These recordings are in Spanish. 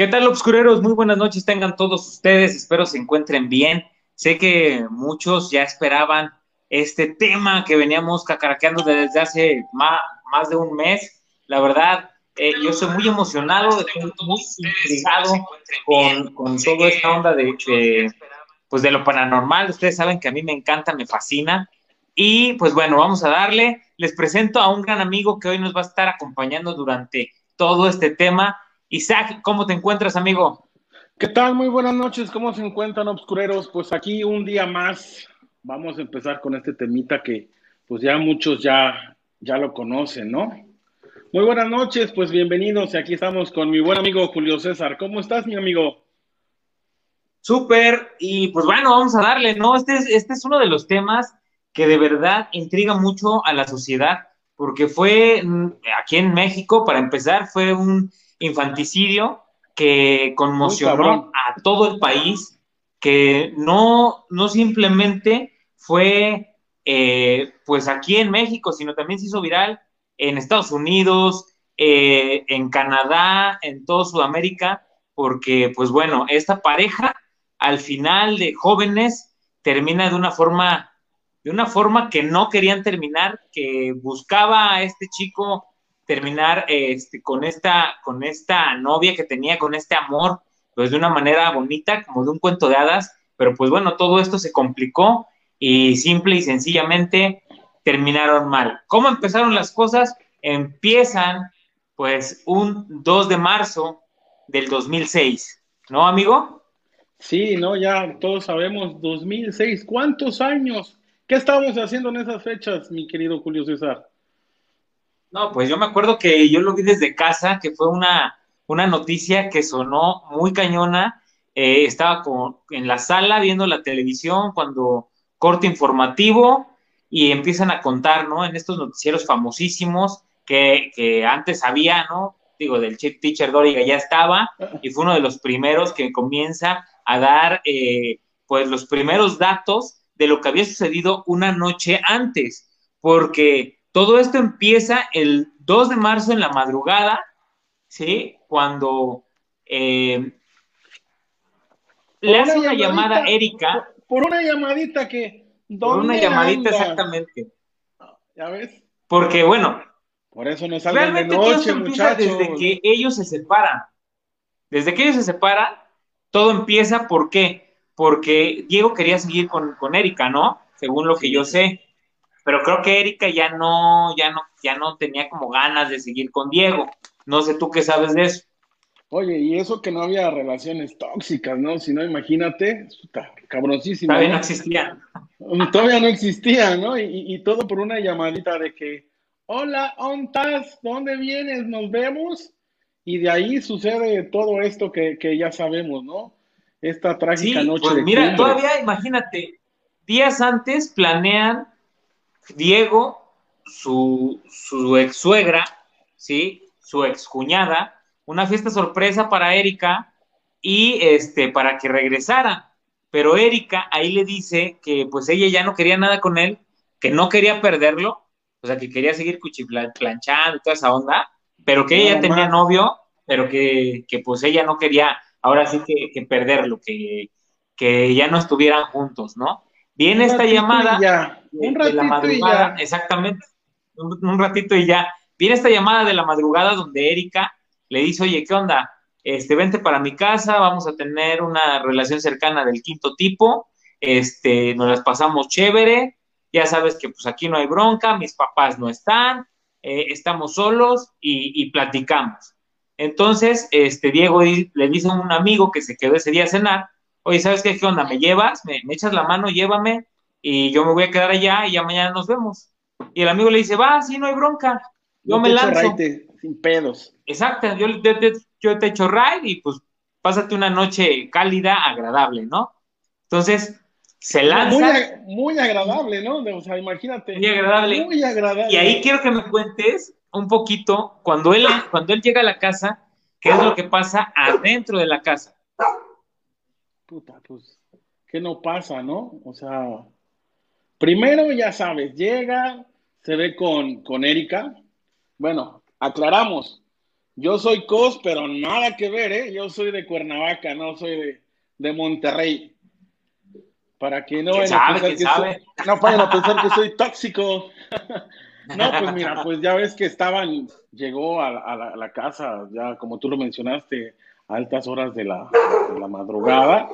¿Qué tal, obscureros? Muy buenas noches, tengan todos ustedes. Espero se encuentren bien. Sé que muchos ya esperaban este tema que veníamos cacaraqueando desde hace más, de un mes. La verdad, eh, yo soy muy emocionado, muy intrigado con, con toda esta onda de, pues de lo paranormal. Ustedes saben que a mí me encanta, me fascina. Y pues bueno, vamos a darle. Les presento a un gran amigo que hoy nos va a estar acompañando durante todo este tema. Isaac, ¿cómo te encuentras, amigo? ¿Qué tal? Muy buenas noches. ¿Cómo se encuentran, obscureros? Pues aquí un día más. Vamos a empezar con este temita que pues ya muchos ya, ya lo conocen, ¿no? Muy buenas noches, pues bienvenidos. Y aquí estamos con mi buen amigo Julio César. ¿Cómo estás, mi amigo? Súper. Y pues bueno, vamos a darle, ¿no? Este es, este es uno de los temas que de verdad intriga mucho a la sociedad, porque fue mm, aquí en México, para empezar, fue un infanticidio que conmocionó a todo el país, que no, no simplemente fue eh, pues aquí en México, sino también se hizo viral en Estados Unidos, eh, en Canadá, en toda Sudamérica, porque pues bueno, esta pareja al final de jóvenes termina de una forma, de una forma que no querían terminar, que buscaba a este chico terminar este, con, esta, con esta novia que tenía, con este amor, pues de una manera bonita, como de un cuento de hadas, pero pues bueno, todo esto se complicó y simple y sencillamente terminaron mal. ¿Cómo empezaron las cosas? Empiezan pues un 2 de marzo del 2006, ¿no, amigo? Sí, no, ya todos sabemos, 2006, ¿cuántos años? ¿Qué estábamos haciendo en esas fechas, mi querido Julio César? No, pues yo me acuerdo que yo lo vi desde casa, que fue una, una noticia que sonó muy cañona. Eh, estaba como en la sala viendo la televisión cuando corte informativo y empiezan a contar, ¿no? En estos noticieros famosísimos que, que antes había, ¿no? Digo, del Chief Teacher Doriga ya estaba y fue uno de los primeros que comienza a dar, eh, pues, los primeros datos de lo que había sucedido una noche antes, porque todo esto empieza el 2 de marzo en la madrugada, ¿sí? Cuando eh, le hace una llamada a Erika. Por una llamadita que. Por una llamadita, exactamente. ¿Ya ves? Porque, bueno. Por eso no salen de noche, muchachos. Desde que ellos se separan. Desde que ellos se separan, todo empieza, ¿por qué? Porque Diego quería seguir con, con Erika, ¿no? Según lo que yo sé pero creo que Erika ya no, ya no, ya no tenía como ganas de seguir con Diego. No sé tú qué sabes de eso. Oye, y eso que no había relaciones tóxicas, ¿no? Si no, imagínate, está cabrosísimo. Todavía no, existían. Todavía no existían, ¿no? Y, todo por una llamadita de que, hola, ¿ontas? ¿Dónde vienes? ¿Nos vemos? Y de ahí sucede todo esto que, ya sabemos, ¿no? Esta trágica noche pues Mira, todavía imagínate, días antes planean Diego, su, su ex suegra, ¿sí? Su ex cuñada, una fiesta sorpresa para Erika y este, para que regresara. Pero Erika ahí le dice que pues ella ya no quería nada con él, que no quería perderlo, o sea, que quería seguir cuchiplanchando y toda esa onda, pero que ella tenía novio, pero que, pues ella no quería ahora sí que, perderlo, que, que ya no estuvieran juntos, ¿no? Viene esta llamada un de la madrugada, exactamente, un, ratito y ya. Viene esta llamada de la madrugada donde Erika le dice, oye, ¿qué onda? Este, vente para mi casa, vamos a tener una relación cercana del quinto tipo, este, nos las pasamos chévere, ya sabes que pues aquí no hay bronca, mis papás no están, eh, estamos solos y, platicamos. Entonces, este, Diego le dice a un amigo que se quedó ese día a cenar, oye, ¿sabes qué, qué onda? ¿Me llevas? ¿Me, echas la mano? Llévame y yo me voy a quedar allá y ya mañana nos vemos. Y el amigo le dice, va, sí, no hay bronca, yo me lanzo. sin pedos. Exacto, yo, yo, yo, te echo ride y pues pásate una noche cálida, agradable, ¿no? Entonces, se lanza. Muy, muy agradable, ¿no? O sea, imagínate. Muy agradable. Muy agradable. Y ahí quiero que me cuentes un poquito, cuando él, cuando él llega a la casa, qué es lo que pasa adentro de la casa puta, pues, ¿qué no pasa, no? O sea, primero ya sabes, llega, se ve con, con Erika. Bueno, aclaramos, Yo soy COS, pero nada que ver, ¿eh? Yo soy de Cuernavaca, no soy de, Monterrey. Para que no vayan a pensar que soy, no vayan a pensar que soy tóxico. no, pues mira, pues ya ves que estaban, llegó a, la, casa, ya como tú lo mencionaste, a altas horas de la, de la madrugada.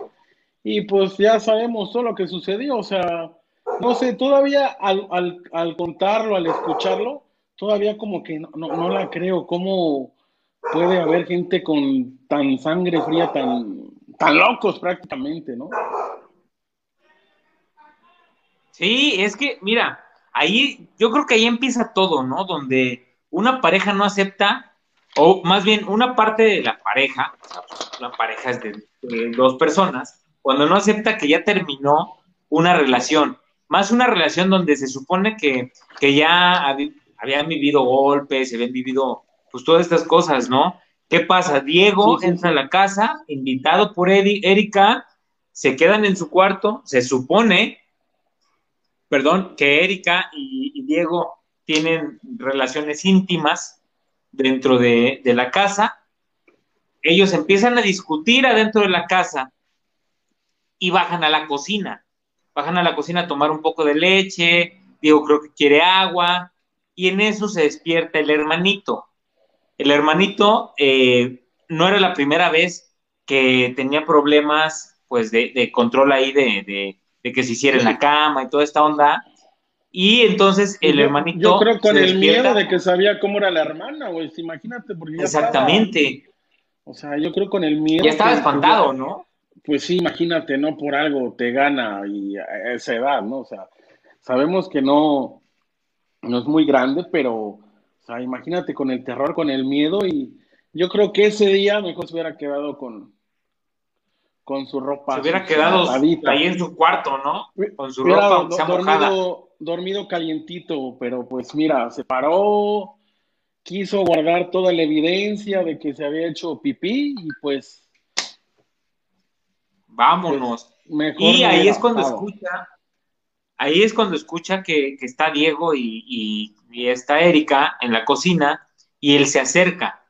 Y pues ya sabemos todo lo que sucedió. O sea, no sé, todavía al, al, al contarlo, al escucharlo, todavía como que no, no, la creo. ¿Cómo puede haber gente con tan sangre fría, tan, tan locos prácticamente, no? Sí, es que, mira, ahí yo creo que ahí empieza todo, ¿no? Donde una pareja no acepta, o más bien una parte de la pareja, una pareja es de dos personas, cuando no acepta que ya terminó una relación, más una relación donde se supone que, ya habían vivido golpes, se habían vivido pues todas estas cosas, ¿no? ¿Qué pasa? Diego entra a la casa, invitado por Erika, se quedan en su cuarto, se supone, perdón, que Erika y, Diego tienen relaciones íntimas dentro de, de la casa, ellos empiezan a discutir adentro de la casa y bajan a la cocina bajan a la cocina a tomar un poco de leche, Diego creo que quiere agua, y en eso se despierta el hermanito. El hermanito eh, no era la primera vez que tenía problemas pues de, control ahí de, que se hiciera en la cama y toda esta onda. Y entonces el hermanito. Yo creo con el miedo de que sabía cómo era la hermana, güey. Imagínate, porque Exactamente. o sea, yo creo con el miedo. Ya estaba espantado, ¿no? Pues sí, imagínate, ¿no? Por algo te gana y a esa edad, ¿no? O sea, sabemos que no, no es muy grande, pero, o sea, imagínate con el terror, con el miedo y yo creo que ese día mejor se hubiera quedado con, con su ropa. Se hubiera quedado ahí en su cuarto, ¿no? Con su ropa dormido, dormido calientito, pero pues mira, se paró, quiso guardar toda la evidencia de que se había hecho pipí y pues vámonos. y ahí es cuando escucha, ahí es cuando escucha que, está Diego y, está Erika en la cocina y él se acerca.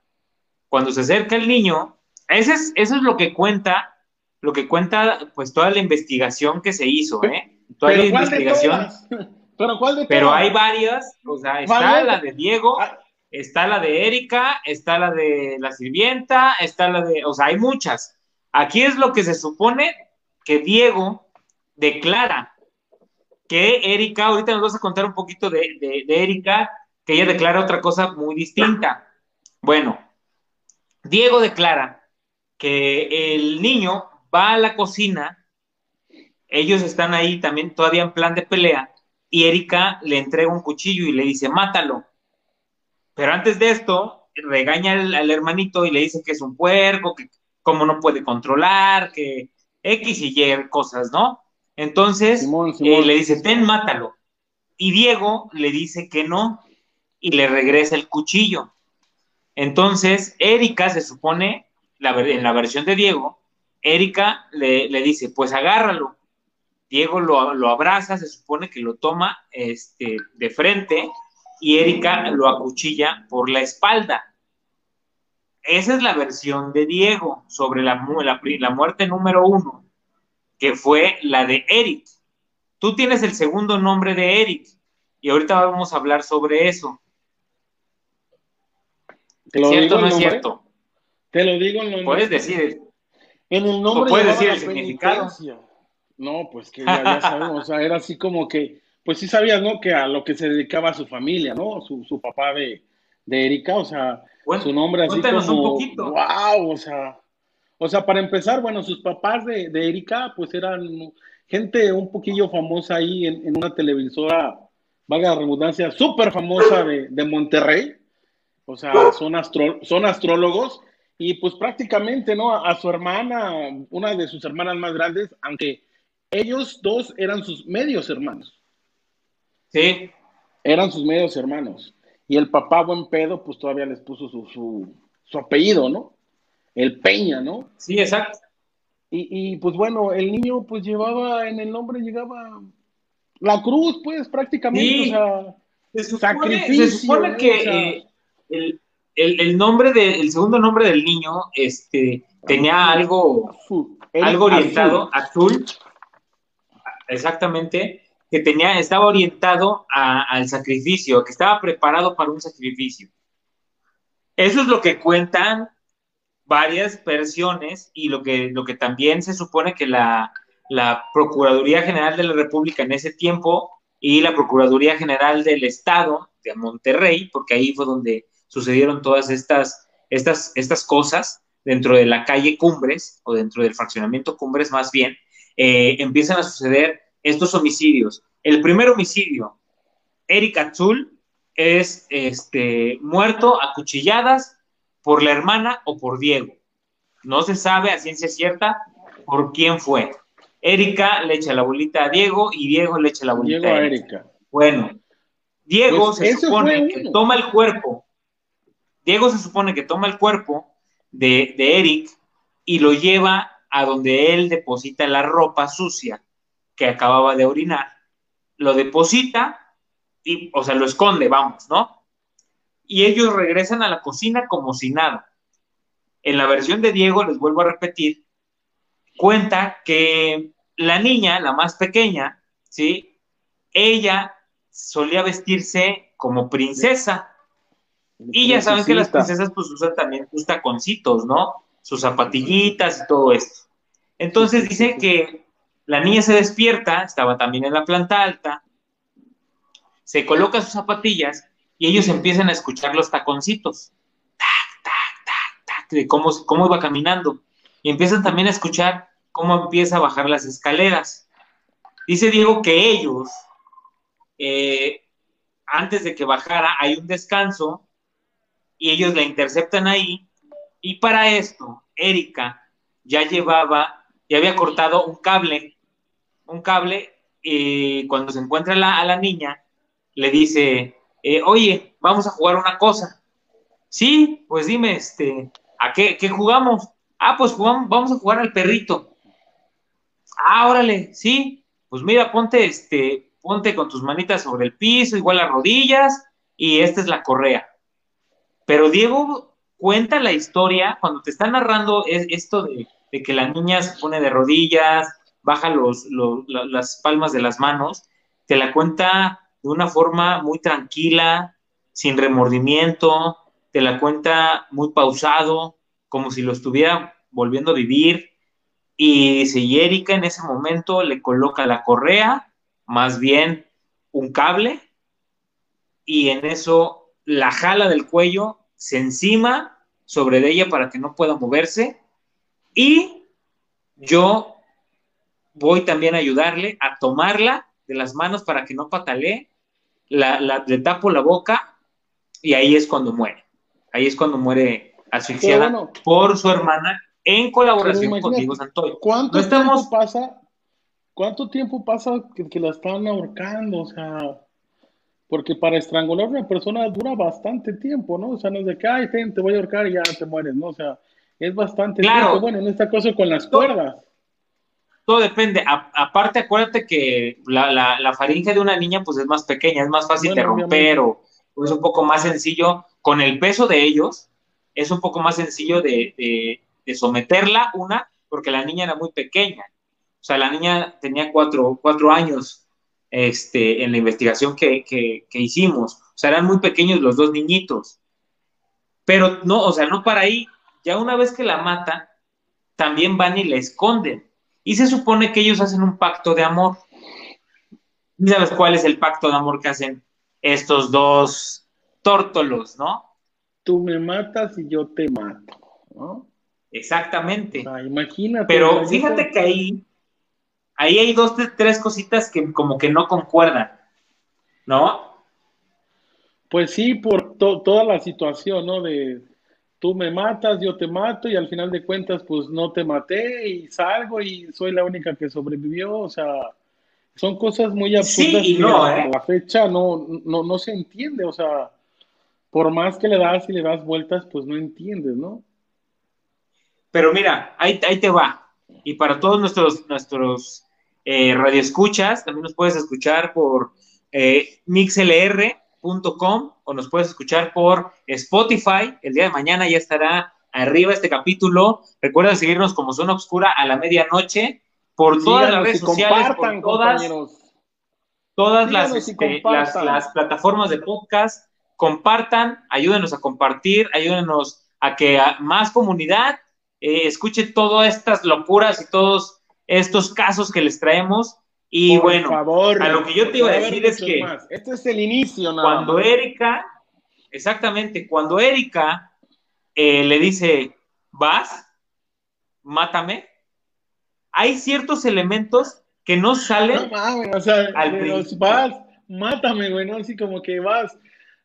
Cuando se acerca el niño, ese es, eso es lo que cuenta, lo que cuenta pues toda la investigación que se hizo, ¿eh? Toda la investigación. ¿Pero cuál de Pero hay varias, o sea, está la de Diego, ah. está la de Erika, está la de la sirvienta, está la de, o sea, hay muchas. Aquí es lo que se supone que Diego declara que Erika, ahorita nos vas a contar un poquito de, Erika, que ella declara otra cosa muy distinta. Bueno, Diego declara que el niño va a la cocina, ellos están ahí también todavía en plan de pelea, y Erika le entrega un cuchillo y le dice, mátalo. Pero antes de esto, regaña al hermanito y le dice que es un puerco, que cómo no puede controlar, que X y Y cosas, ¿no? Entonces eh, le dice, ten, mátalo. Y Diego le dice que no y le regresa el cuchillo. Entonces, Erika se supone, en la versión de Diego, Erika le, dice, pues agárralo. Diego lo, lo, abraza, se supone que lo toma este, de frente y Erika lo acuchilla por la espalda. Esa es la versión de Diego sobre la, la, muerte número uno, que fue la de Eric. Tú tienes el segundo nombre de Eric y ahorita vamos a hablar sobre eso. ¿Es cierto o no es cierto? Te lo digo en. Puedes decir. En el nombre. puedes decir el significado. No, pues que ya, sabemos. o sea, era así como que, pues sí sabías, ¿no? Que a lo que se dedicaba su familia, ¿no? Su, su papá de, de Erika, o sea, su nombre así como, un poquito. wow, o sea, o sea, para empezar, bueno, sus papás de, de Erika, pues eran gente un poquillo famosa ahí en, una televisora, valga la redundancia, súper famosa de, de, Monterrey, o sea, son, son astrólogos, y pues prácticamente, ¿no? A, su hermana, una de sus hermanas más grandes, aunque ellos dos eran sus medios hermanos. Sí. Eran sus medios hermanos. Y el papá, buen pedo, pues todavía les puso su, su, apellido, ¿no? El Peña, ¿no? Sí, exacto. Y, y, pues bueno, el niño pues llevaba en el nombre, llegaba la cruz, pues prácticamente, o sea, se supone, sacrificio. Se supone que eh, el, nombre de, el segundo nombre del niño, este, tenía algo, algo orientado, azul, exactamente, que tenía, estaba orientado al sacrificio, que estaba preparado para un sacrificio. Eso es lo que cuentan varias versiones y lo que, lo que también se supone que la, la Procuraduría General de la República en ese tiempo y la Procuraduría General del Estado de Monterrey, porque ahí fue donde sucedieron todas estas, estas, estas cosas dentro de la calle Cumbres, o dentro del fraccionamiento Cumbres más bien, eh, empiezan a suceder estos homicidios. El primer homicidio, Eric Azul, es este, muerto a cuchilladas por la hermana o por Diego. No se sabe a ciencia cierta por quién fue. Erika le echa la bolita a Diego y Diego le echa la bolita a Erika. Bueno, Diego pues se supone que toma el cuerpo. Diego se supone que toma el cuerpo de, de Eric y lo lleva a donde él deposita la ropa sucia que acababa de orinar. Lo deposita y, o sea, lo esconde, vamos, ¿no? Y ellos regresan a la cocina como si nada. En la versión de Diego, les vuelvo a repetir, cuenta que la niña, la más pequeña, ¿sí? Ella solía vestirse como princesa. Y ya saben que las princesas pues usan también sus taconcitos, ¿no? Sus zapatillitas y todo esto. Entonces dice que la niña se despierta, estaba también en la planta alta, se coloca sus zapatillas y ellos empiezan a escuchar los taconcitos. Tac, tac, tac, tac, de cómo, cómo iba caminando. Y empiezan también a escuchar cómo empieza a bajar las escaleras. Dice Diego que ellos, eh, antes de que bajara, hay un descanso y ellos la interceptan ahí. Y para esto, Erika ya llevaba, ya había cortado un cable, un cable, y cuando se encuentra a la niña, le dice, eh, oye, vamos a jugar una cosa. Sí, pues dime, este, ¿a qué, qué jugamos? Ah, pues vamos a jugar al perrito. Ah, órale, sí, pues mira, ponte, este, ponte con tus manitas sobre el piso, igual las rodillas, y esta es la correa. Pero Diego cuenta la historia cuando te está narrando esto de, que la niña se pone de rodillas, baja los, las palmas de las manos, te la cuenta de una forma muy tranquila, sin remordimiento, te la cuenta muy pausado, como si lo estuviera volviendo a vivir. Y dice, y Erika en ese momento le coloca la correa, más bien un cable, y en eso la jala del cuello, se encima sobre ella para que no pueda moverse, y yo voy también a ayudarle a tomarla de las manos para que no patalee, la, le tapo la boca y ahí es cuando muere. Ahí es cuando muere asfixiada por su hermana en colaboración con Diego. ¿Cuánto tiempo pasa? ¿Cuánto tiempo pasa que, la están ahorcando? O sea, porque para estrangular a una persona dura bastante tiempo, ¿no? O sea, no es de que, ay, te voy a ahorcar y ya te mueres, ¿no? O sea, es bastante tiempo. Bueno, en esta cosa con las cuerdas todo depende. aparte, acuérdate que la, faringe de una niña pues es más pequeña, es más fácil de romper o, es un poco más sencillo. Con el peso de ellos, es un poco más sencillo de, someterla, una, porque la niña era muy pequeña. O sea, la niña tenía cuatro, años este, en la investigación que, que hicimos. O sea, eran muy pequeños los dos niñitos. Pero no, o sea, no para ahí. Ya una vez que la mata, también van y la esconden y se supone que ellos hacen un pacto de amor. ¿Sabes cuál es el pacto de amor que hacen estos dos tórtolos, no? Tú me matas y yo te mato, ¿no? Exactamente. imagínate. Pero fíjate que ahí, ahí hay dos, tres cositas que como que no concuerdan, ¿no? Pues sí, por toda la situación, ¿no? De, tú me matas, yo te mato y al final de cuentas pues no te maté y salgo y soy la única que sobrevivió, o sea, son cosas muy absurdas sí, no, ¿eh? la fecha no, no, no se entiende, o sea, por más que le das y le das vueltas, pues no entiendes, ¿no? Pero mira, ahí, ahí te va. Y para todos nuestros, nuestros eh, radioescuchas, también nos puedes escuchar por eh, mixlr.com o nos puedes escuchar por Spotify. El día de mañana ya estará arriba este capítulo. Recuerda seguirnos como Zona Obscura a la medianoche por todas las redes sociales, por todas, todas este, las, las, plataformas de podcast. Compartan, ayúdenos a compartir, ayúdenos a que más comunidad eh, escuche todas estas locuras y todos estos casos que les traemos. Y bueno, a lo que yo te iba a decir es que este es el inicio, cuando Erika, exactamente, cuando Erika eh, le dice, vas, mátame, hay ciertos elementos que no salen. No o sea, vas, mátame, güey, ¿no? Así como que vas,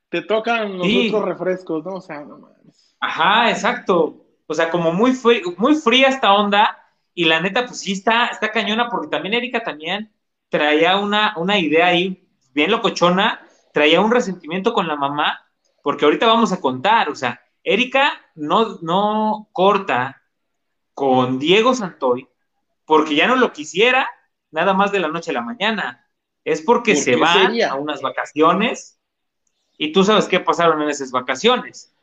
te tocan los otros refrescos, ¿no? O sea, no mames. Ajá, exacto. O sea, como muy, muy fría esta onda, y la neta, pues sí está, está cañona, porque también Erika también traía una, una idea ahí bien locochona, traía un resentimiento con la mamá, porque ahorita vamos a contar, o sea, Erika no, no corta con Diego Santoy porque ya no lo quisiera nada más de la noche a la mañana. Es porque se va a unas vacaciones y tú sabes qué pasaron en esas vacaciones.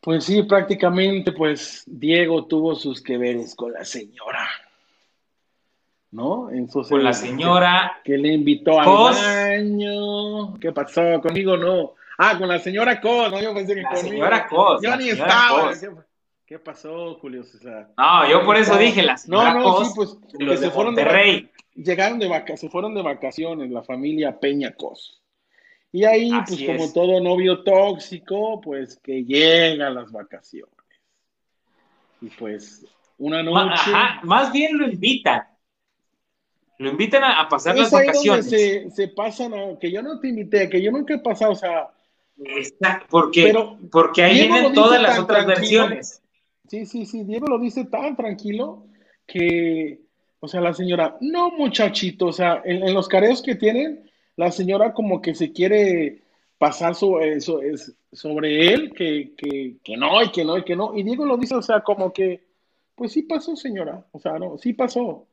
Pues sí, prácticamente, pues Diego tuvo sus que veres con la señora. ¿No? Entonces, con la señora. Que le invitó al baño. ¿Qué pasó? Conmigo no. Ah, con la señora Cos, ¿no? Yo pensé que la Señora Cos. Yo ni estaba. ¿Qué pasó, Julio César? No, yo por eso dije la señora No, no, sí, pues que se fueron de. Llegaron de vacaciones, se fueron de vacaciones, la familia Peña Cos. Y ahí, pues como todo novio tóxico, pues que llega a las vacaciones. Y pues una noche. Ajá, más bien lo invitan. Lo invitan a, pasar las vacaciones. se, se pasan a, que yo no te invité, que yo nunca he pasado, o sea, porque, porque ahí vienen todas las otras versiones. Sí, sí, sí, Diego lo dice tan tranquilo que, o sea, la señora, no muchachito, o sea, en, los careos que tienen, la señora como que se quiere pasar sobre, eso, es, sobre él, que, que, que no, y que no, y que no. Y Diego lo dice, o sea, como que, pues sí pasó, señora, o sea, no, sí pasó.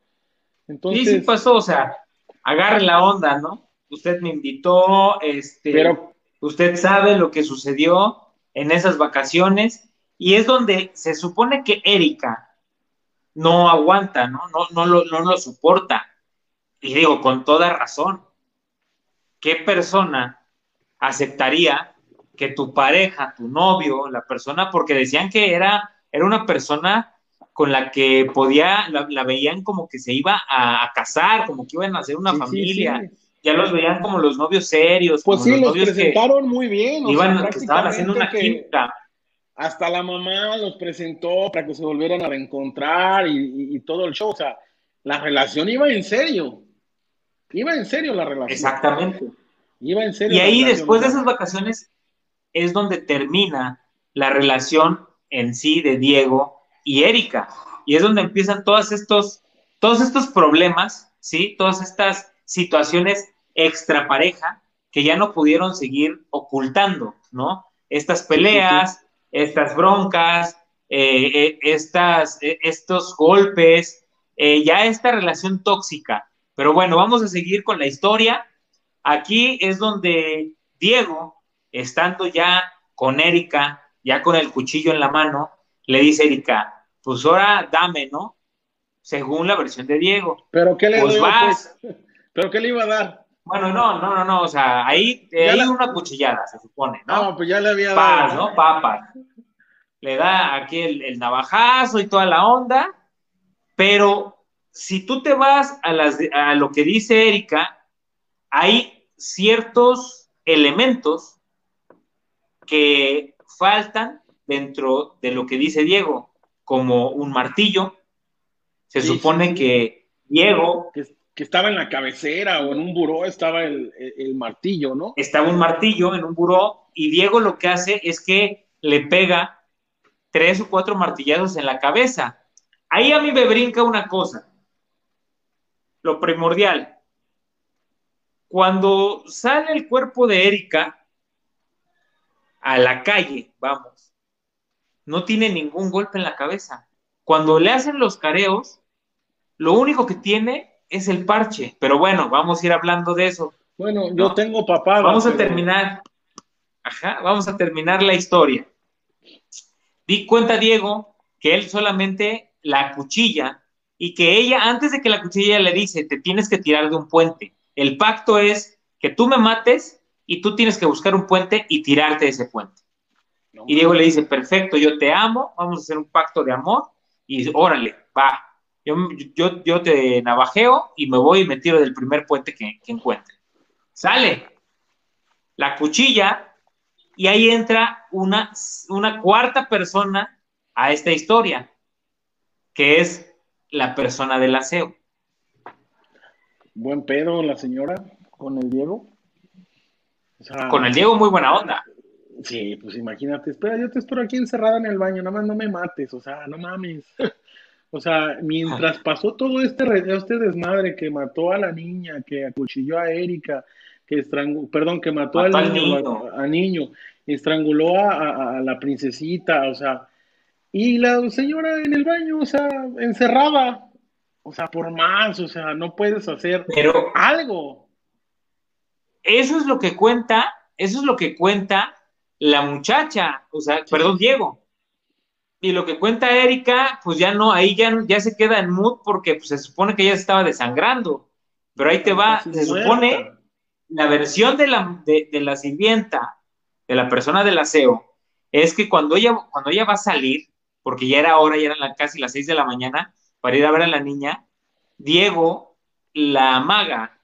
Entonces, sí, sí pasó, o sea, agarre la onda, ¿no? Usted me invitó, este... Pero Usted sabe lo que sucedió en esas vacaciones y es donde se supone que Erika no aguanta, ¿no? No, no, lo, no lo soporta. Y digo, con toda razón, ¿qué persona aceptaría que tu pareja, tu novio, la persona, porque decían que era, era una persona con la que podía, la, veían como que se iba a, casar, como que iban a hacer una familia, ya los veían como los novios serios. Pues sí, los, presentaron muy bien. Iban, estaban haciendo una quinta. Hasta la mamá los presentó para que se volvieran a reencontrar y, todo el show. O sea, la relación iba en serio. Iba en serio la relación. Exactamente. Iba en serio. Y ahí después de esas vacaciones es donde termina la relación en sí de Diego y Erika. Y es donde empiezan todos estos, todos estos problemas, ¿sí? Todas estas situaciones extra pareja que ya no pudieron seguir ocultando, ¿no? Estas peleas, estas broncas, eh, eh, estas, eh, estos golpes, ya esta relación tóxica. Pero bueno, vamos a seguir con la historia. Aquí es donde Diego, estando ya con Erika, ya con el cuchillo en la mano, le dice Erika, pues ahora dame, ¿no? Según la versión de Diego. ¿Pero qué le pues vas, pues? ¿Pero qué le iba a dar? Bueno, no, no, no, no, o sea, ahí, hay una cuchillada, se supone, ¿no? No, pues ya le había dado. ¿no? Papas. Le da aquí el, navajazo y toda la onda, pero si tú te vas a, las, a lo que dice Erika, hay ciertos elementos que faltan dentro de lo que dice Diego, como un martillo. Se supone que Diego que estaba en la cabecera o en un buró estaba el, martillo, ¿no? Estaba un martillo en un buró y Diego lo que hace es que le pega tres o cuatro martillazos en la cabeza. Ahí a mí me brinca una cosa, lo primordial. Cuando sale el cuerpo de Erika a la calle, vamos, no tiene ningún golpe en la cabeza. Cuando le hacen los careos, lo único que tiene es el parche. Pero bueno, vamos a ir hablando de eso. Bueno, yo tengo papá. Vamos a terminar. Ajá, vamos a terminar la historia. Di cuenta Diego que él solamente la cuchilla y que ella, antes de que la cuchilla le dice, te tienes que tirar de un puente. El pacto es que tú me mates y tú tienes que buscar un puente y tirarte de ese puente. Y Diego le dice, perfecto, yo te amo, vamos a hacer un pacto de amor y órale, va. Yo, yo, yo te navajeo y me voy y me tiro del primer puente que, que encuentre. Sale la cuchilla y ahí entra una, una cuarta persona a esta historia, que es la persona del aseo. Buen pedo la señora con el Diego. con el Diego muy buena onda. Sí, pues imagínate, espera, yo te espero aquí encerrada en el baño, nada más no me mates, o sea, no mames. O sea, mientras pasó todo este, este desmadre que mató a la niña, que acuchilló a Erika, que estranguló, perdón, que mató, al, niño, A, niño, estranguló a, la princesita, o sea, y la señora en el baño, o sea, encerrada, o sea, por más, o sea, no puedes hacer Pero algo. Eso es lo que cuenta, eso es lo que cuenta la muchacha, o sea, perdón, Diego. Y lo que cuenta Erika, pues ya no, ahí ya, ya se queda en mood porque pues, se supone que ella estaba desangrando. Pero ahí te va, se supone, la versión de la, de, la sirvienta, de la persona del aseo, es que cuando ella, cuando ella va a salir, porque ya era hora, ya eran casi las seis de la mañana, para ir a ver a la niña, Diego la amaga.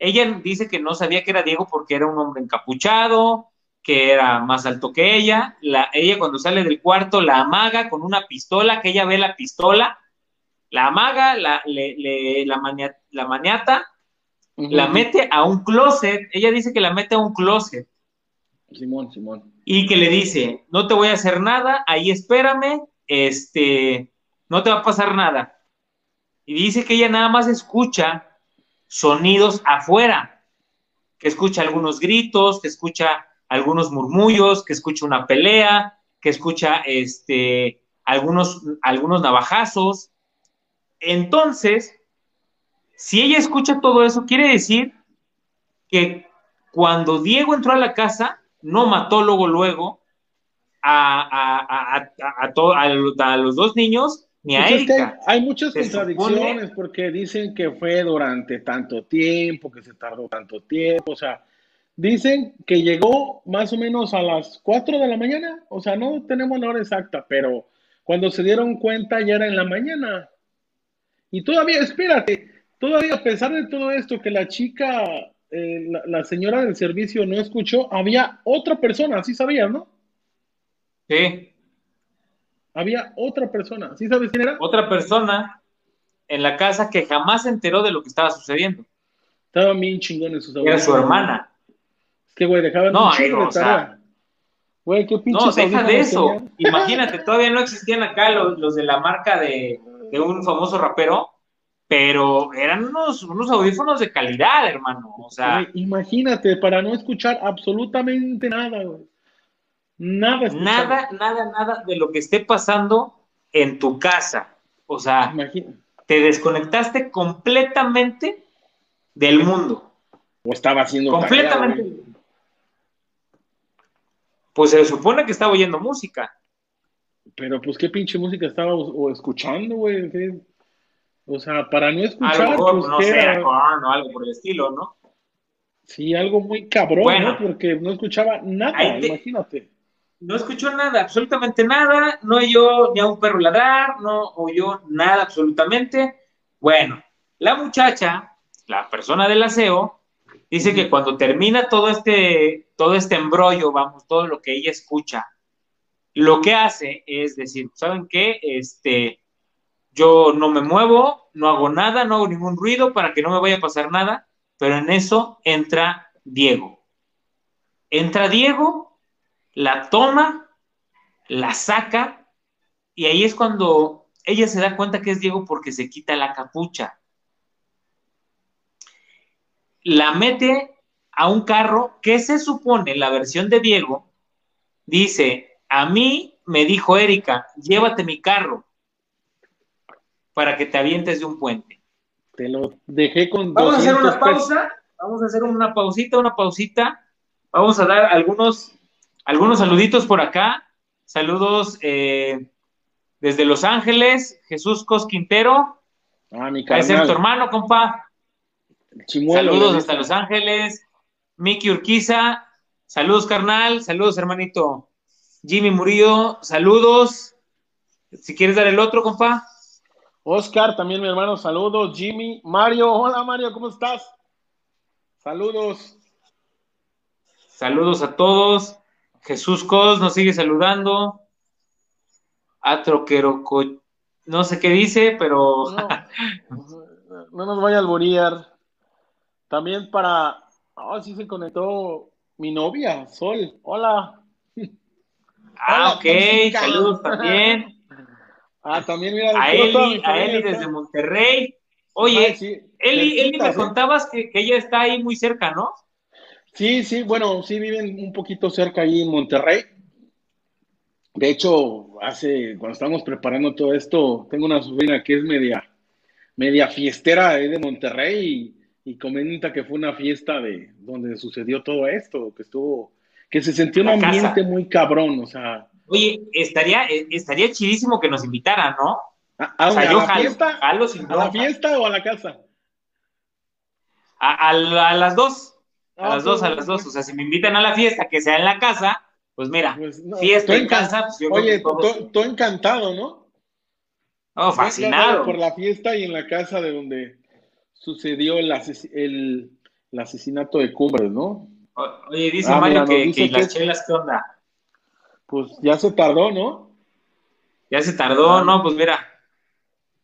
Ella dice que no sabía que era Diego porque era un hombre encapuchado, que era más alto que ella. La, ella cuando sale del cuarto la amaga con una pistola, que ella ve la pistola, la amaga, la, le, la, la maniata, la mete a un closet. Ella dice que la mete a un closet. Simón, Simón. Y que le dice, no te voy a hacer nada, ahí espérame, este, no te va a pasar nada. Y dice que ella nada más escucha sonidos afuera, que escucha algunos gritos, que escucha algunos murmullos, que escucha una pelea, que escucha este, algunos, algunos navajazos. Entonces, si ella escucha todo eso, quiere decir que cuando Diego entró a la casa, no mató luego, luego a, a, los dos niños ni a pues Erika. hay muchas contradicciones porque dicen que fue durante tanto tiempo, que se tardó tanto tiempo, o sea, dicen que llegó más o menos a las 4 de la mañana, o sea, no tenemos la hora exacta, pero cuando se dieron cuenta ya era en la mañana. Y todavía, espérate, todavía a pesar de todo esto que la chica eh, la, señora del servicio no escuchó, había otra persona, ¿sí sabías, no? Sí. Había otra persona, ¿sí sabes quién era? Otra persona en la casa que jamás se enteró de lo que estaba sucediendo. Estaba bien chingón en sus Era su hermana. Que, güey, dejaban no, un Güey, qué pinche. No, deja de eso. Imagínate, todavía no existían acá los, los de la marca de, de un famoso rapero pero eran unos, unos audífonos de calidad, hermano. O sea, imagínate, para no escuchar absolutamente nada, Nada, nada, nada, nada de lo que esté pasando en tu casa. O sea, te desconectaste completamente del mundo. O estaba haciendo completamente. Pues se supone que estaba oyendo música. Pero pues qué pinche música estaba escuchando, güey. O sea, para no escuchar. Algo, pues, no sé, o algo por el estilo, ¿no? Sí, algo muy cabrón, ¿no? Porque no escuchaba nada, imagínate. No escuchó nada, absolutamente nada, no oyó ni a un perro ladrar, no oyó nada absolutamente. Bueno, la muchacha, la persona del aseo, dice que cuando termina todo este, todo este embrollo, vamos, todo lo que ella escucha, lo que hace es decir, ¿saben qué? Este, yo no me muevo, no hago nada, no hago ningún ruido para que no me vaya a pasar nada, pero en eso entra Diego. Entra Diego, la toma, la saca, y ahí es cuando ella se da cuenta que es Diego porque se quita la capucha. La mete a un carro que se supone, la versión de Diego, dice, a mí me dijo Erika, llévate mi carro para que te avientes de un puente. Te lo dejé con. Vamos a hacer una pausa. Vamos a hacer una pausita, una pausita. Vamos a dar algunos algunos saluditos por acá. Saludos eh, desde Los Ángeles, Jesús Cos Quintero. Ah, mi es tu hermano, compa. Saludos hasta Los Ángeles. Miki Urquiza. Saludos, carnal. Saludos, hermanito. Jimmy Murillo. Saludos. Si quieres dar el otro, compa. Oscar, también mi hermano, saludos. Jimmy, Mario, hola Mario, ¿cómo estás? Saludos. Saludos a todos. Jesús Cos nos sigue saludando. Atroquero, no sé qué dice, pero. No, nos vaya a alborear. También para. Ah, sí se conectó mi novia, Sol. Hola. Ah, ok, saludos también. Ah, también mira. A Eli, a Eli desde Monterrey. Oye, Eli, Eli, me contabas que, ella está ahí muy cerca, ¿no? Sí, sí, bueno, sí viven un poquito cerca ahí en Monterrey. De hecho, hace, cuando estábamos preparando todo esto, tengo una sobrina que es media, media fiestera de Monterrey y, comenta que fue una fiesta de donde sucedió todo esto, que estuvo, que se sintió un ambiente muy cabrón, o sea, Oye, estaría, eh, estaría chidísimo que nos invitaran, ¿no? ¿A, la fiesta? ¿A la fiesta o a la casa? A, las dos. A ah, las dos, a las dos. O sea, si me invitan a la fiesta, que sea en la casa, pues mira, pues fiesta en casa. Pues Oye, tú encantado, ¿no? Oh, fascinado. Por la fiesta y en la casa de donde sucedió el, asesinato de Cumbres, ¿no? Oye, dice ah, Mario que, las chelas, ¿qué onda? Pues ya se tardó, ¿no? Ya se tardó, ¿no? Pues mira,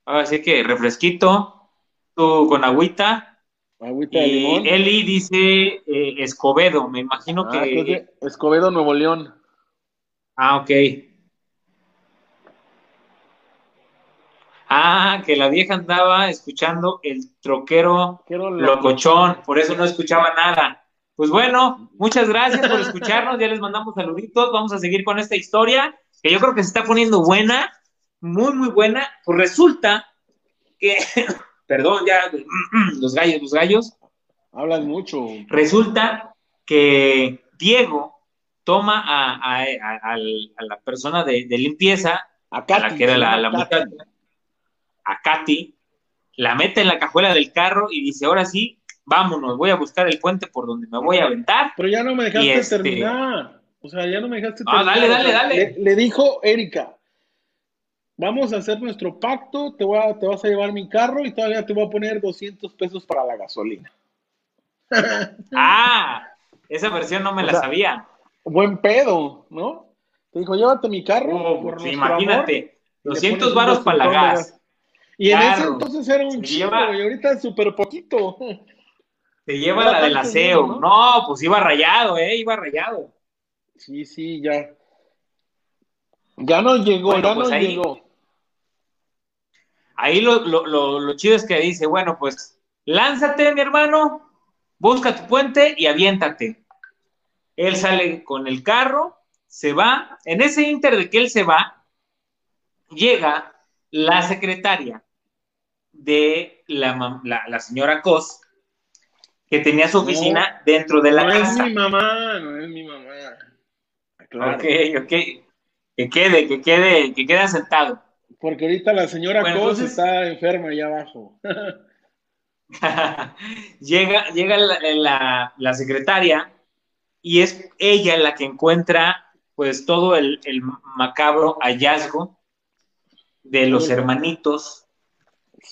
ahora sí que refresquito, tú con agüita. Agüita de limón. Eli dice eh, Escobedo, me imagino ah, que... Escobedo, Nuevo León. Ah, ok. Ah, que la vieja andaba escuchando el troquero locochón, por eso no escuchaba nada. Pues bueno, muchas gracias por escucharnos, ya les mandamos saluditos, vamos a seguir con esta historia, que yo creo que se está poniendo buena, muy, muy buena. Pues resulta que, perdón, ya, los gallos, los gallos. Hablan mucho. Resulta que Diego toma a, la persona de, limpieza, a, la que era la, la muchacha, a Katy, la mete en la cajuela del carro y dice, ahora sí, vámonos, voy a buscar el puente por donde me voy a aventar. Pero ya no me dejaste este, terminar. O sea, ya no me dejaste ah, terminar. dale, dale, dale. Le, dijo Erika, vamos a hacer nuestro pacto, te, voy a, te vas a llevar mi carro y todavía te voy a poner 200 pesos para la gasolina. ah, esa versión no me la sabía. Buen pedo, ¿no? Te dijo, llévate mi carro. Oh, imagínate, 200 varos para la gas. Y en ese entonces era un chico, y ahorita es súper poquito. Se lleva la del aseo. ¿no? pues iba rayado, ¿eh? Iba rayado. Sí, sí, ya. Ya no llegó, ya pues no ahí, llegó. Ahí lo, lo, lo, chido es que dice, bueno, pues lánzate, mi hermano, busca tu puente y aviéntate. Él sale con el carro, se va. En ese inter de que él se va, llega la secretaria de la, la, la señora Cos que tenía su oficina dentro de la casa. No es mi mamá, no es mi mamá. Claro. Ok, ok. Que quede, que quede, que quede sentado. Porque ahorita la señora Cos está enferma allá abajo. llega llega la, la, secretaria y es ella la que encuentra pues todo el, el macabro hallazgo de los hermanitos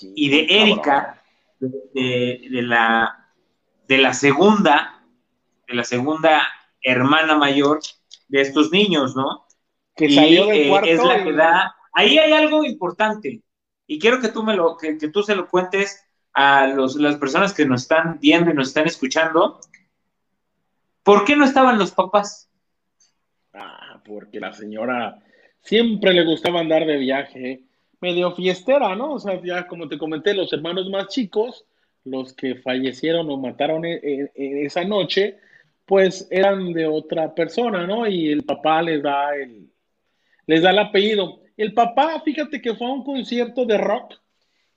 y de Erika, de, de, la, de la segunda, de la segunda hermana mayor de estos niños, ¿no? Que salió del cuarto. Eh, es la que da. Ahí hay algo importante y quiero que tú me lo, que, tú se lo cuentes a los, las personas que nos están viendo y nos están escuchando. ¿Por qué no estaban los papás? Ah, porque la señora siempre le gustaba andar de viaje, medio fiestera, ¿no? O sea, ya como te comenté, los hermanos más chicos los que fallecieron o mataron en, e, e, esa noche, pues eran de otra persona, ¿no? Y el papá les da el, les da el apellido. El papá, fíjate que fue a un concierto de rock,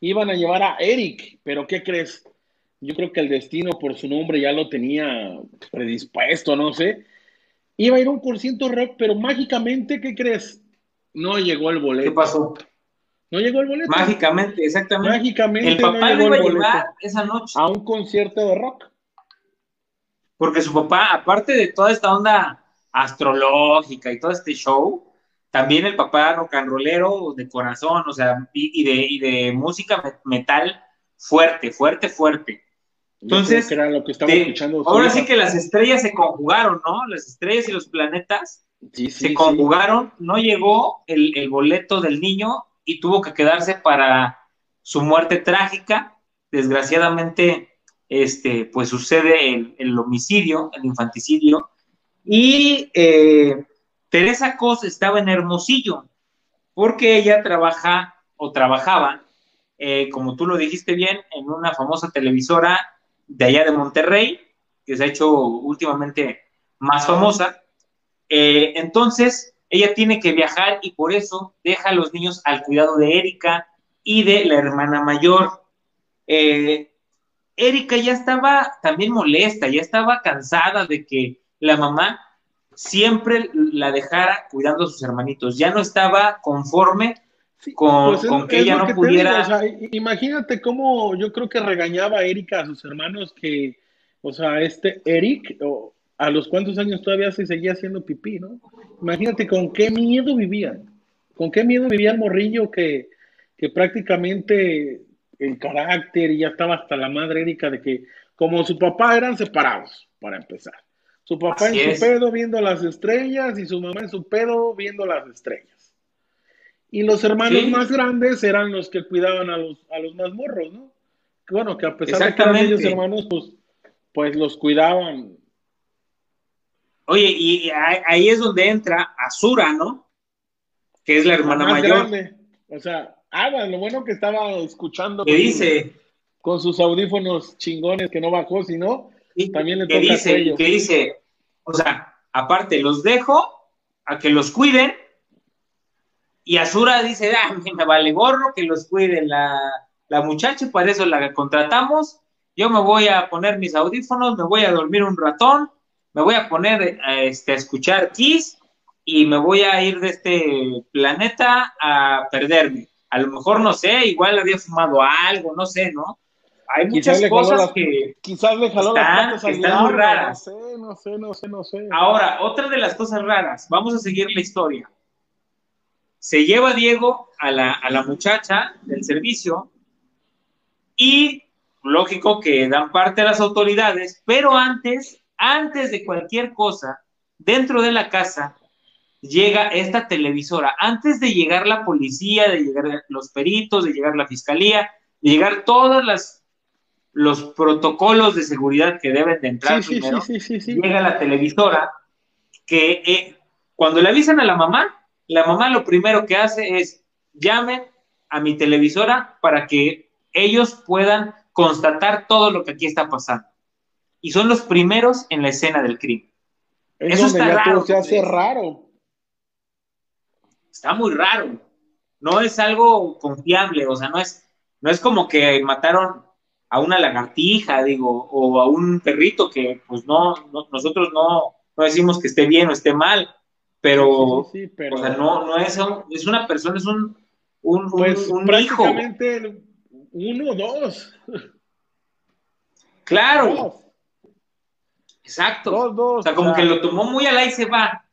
iban a llevar a Eric, pero ¿qué crees? Yo creo que el destino por su nombre ya lo tenía predispuesto, no sé. iba a ir a un concierto rock, pero mágicamente, ¿qué crees? No llegó el boleto. ¿Qué pasó? No llegó el boleto. Mágicamente, exactamente. Mágicamente el papá no lo llegó iba a el boleto llevar esa noche. a un concierto de rock. Porque su papá, aparte de toda esta onda astrológica y todo este show, también el papá rock and rollero de corazón, o sea, y, y de, y de música me- metal fuerte, fuerte, fuerte. Entonces, que era lo que de- escuchando. ahora sí que las estrellas se conjugaron, ¿no? Las estrellas y los planetas Sí, sí, se sí. conjugaron, no llegó el, el boleto del niño y tuvo que quedarse para su muerte trágica. Desgraciadamente, este, pues sucede el, el homicidio, el infanticidio. Y eh, Teresa Cos estaba en Hermosillo, porque ella trabaja o trabajaba, eh, como tú lo dijiste bien, en una famosa televisora de allá de Monterrey, que se ha hecho últimamente más famosa. Eh, entonces, ella tiene que viajar y por eso deja a los niños al cuidado de Erika y de la hermana mayor. Eh, Erika ya estaba también molesta, ya estaba cansada de que la mamá siempre la dejara cuidando a sus hermanitos. Ya no estaba conforme Sí, con, pues es- con que ella no que pudiera. digo, o sea, imagínate cómo yo creo que regañaba a Erika a sus hermanos que, o sea, este Eric, o, a los cuántos años todavía se seguía haciendo pipí, ¿no? Imagínate con qué miedo vivían, con qué miedo vivía el morrillo que, que prácticamente el carácter y ya estaba hasta la madre Erika de que como su papá eran separados, para empezar. Su papá Así en es. su pedo viendo las estrellas y su mamá en su pedo viendo las estrellas. Y los hermanos Sí. más grandes eran los que cuidaban a los, a los más morros, ¿no? Bueno, que a pesar de que eran ellos hermanos, pues, pues los cuidaban. Oye, y ahí es donde entra Azura, ¿no? Que es la hermana mayor. grande. O sea, Ada, lo bueno que estaba escuchando Que dice, con sus audífonos chingones que no bajó, sino y- También le que toca dice, cuello. que dice, o sea, aparte los dejo a que los cuiden y Azura dice, ah, me vale gorro que los cuide la, la muchacha, para eso la contratamos, yo me voy a poner mis audífonos, me voy a dormir un ratón, me voy a poner eh, este, a escuchar Kiss y me voy a ir de este planeta a perderme. A lo mejor, no sé, igual había fumado algo, no sé, ¿no? Hay muchas cosas las- que... quizás le jaló Están- las al están muy raras. No sé, no sé, no sé, no sé. Ahora, otra de las cosas raras, vamos a seguir la historia. Se lleva Diego a la, a la muchacha del servicio y lógico que dan parte a las autoridades, pero antes, antes de cualquier cosa, dentro de la casa llega esta televisora. Antes de llegar la policía, de llegar los peritos, de llegar la fiscalía, de llegar todas las los protocolos de seguridad que deben de entrar Sí, primero sí, sí, sí, sí. llega la televisora que eh, cuando le avisan a la mamá, la mamá lo primero que hace es llamen a mi televisora para que ellos puedan constatar todo lo que aquí está pasando. Y son los primeros en la escena del crimen. Es Eso donde está ya raro, todo se hace ¿ves? raro. Está muy raro. No es algo confiable, o sea, no es, no es como que mataron a una lagartija, digo, o a un perrito que pues no, no- nosotros no, no decimos que esté bien o esté mal, pero, Sí, sí, sí, pero o sea, no, no es, un- es una persona, es un, un, un- pues un hijo. prácticamente uno o dos. Claro, Dos, exacto. dos, dos. O sea, como o que lo tomó muy al ahí se va.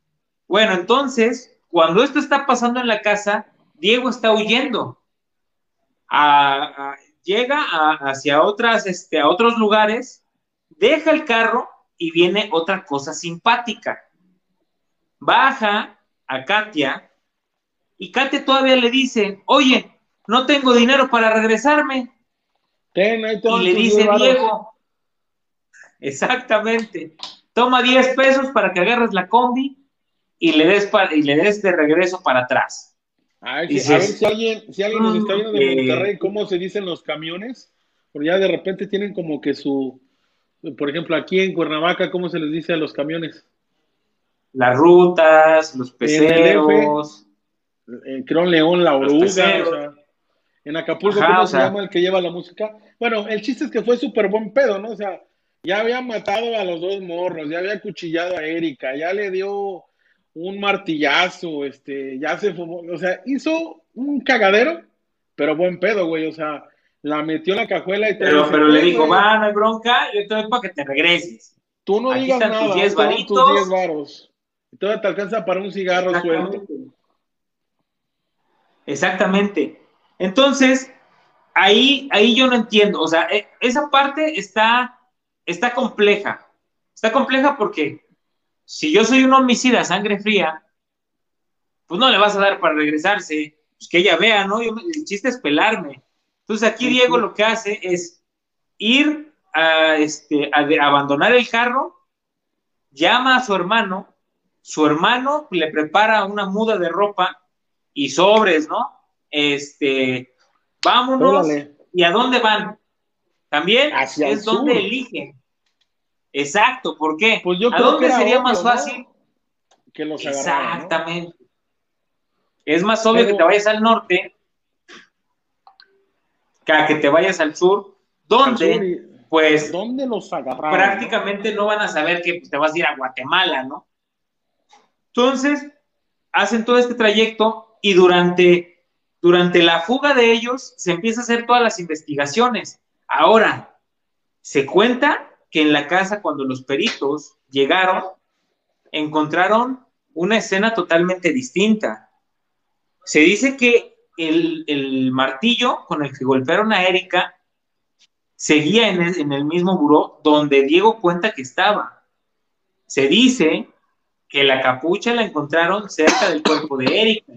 Bueno, entonces, cuando esto está pasando en la casa, Diego está huyendo. A- a- llega a- hacia otras, este, a otros lugares, deja el carro y viene otra cosa simpática. Baja a Katia y Katia todavía le dice, oye, no tengo dinero para regresarme. Ten, Y le dice. Diego, exactamente, toma 10 pesos para que agarres la combi y le des, pa- y le des de regreso para atrás. A ver, Dices, a ver si alguien, si alguien nos está viendo de eh, Monterrey, ¿cómo se dicen los camiones? Porque ya de repente tienen como que su, por ejemplo, aquí en Cuernavaca, ¿cómo se les dice a los camiones? Las rutas, los En el peceros, Eh, creo en León, la oruga, o sea, en Acapulco, Ajá, ¿cómo o se llama el que lleva la música? Bueno, el chiste es que fue súper buen pedo, ¿no? O sea, ya había matado a los dos morros, ya había cuchillado a Erika, ya le dio un martillazo, este, ya se fumó, o sea, hizo un cagadero, pero buen pedo, güey, o sea, la metió en la cajuela y Pero, pero le dijo, va, no hay bronca, yo te doy para que te regreses. Tú no digas nada, tus 10 varitos. Tus 10 varos. Y todavía te alcanza para un cigarro suelto. Exactamente. Entonces, ahí, ahí yo no entiendo. O sea, e, esa parte está, está compleja. Está compleja porque si yo soy un homicida sangre fría, pues no le vas a dar para regresarse. Pues que ella vea, ¿no? el chiste es pelarme. Entonces aquí Diego lo que hace es ir a, este, a abandonar el carro, llama a su hermano, su hermano le prepara una muda de ropa y sobres, ¿no? Este, vámonos. ¿Y a dónde van? También es donde eligen. Exacto, ¿por qué? Pues yo ¿A dónde sería más fácil? Que los Exactamente. Es más obvio que te vayas al norte que a que te vayas al sur, donde, pues, ¿dónde los agarraron? Prácticamente no van a saber que pues, te vas a ir a Guatemala, ¿no? Entonces, hacen todo este trayecto y durante, durante la fuga de ellos se empieza a hacer todas las investigaciones. Ahora, se cuenta que en la casa cuando los peritos llegaron, encontraron una escena totalmente distinta. Se dice que el, martillo con el que golpearon a Erika seguía en el, en el mismo buró donde Diego cuenta que estaba. Se dice que la capucha la encontraron cerca del cuerpo de Erika.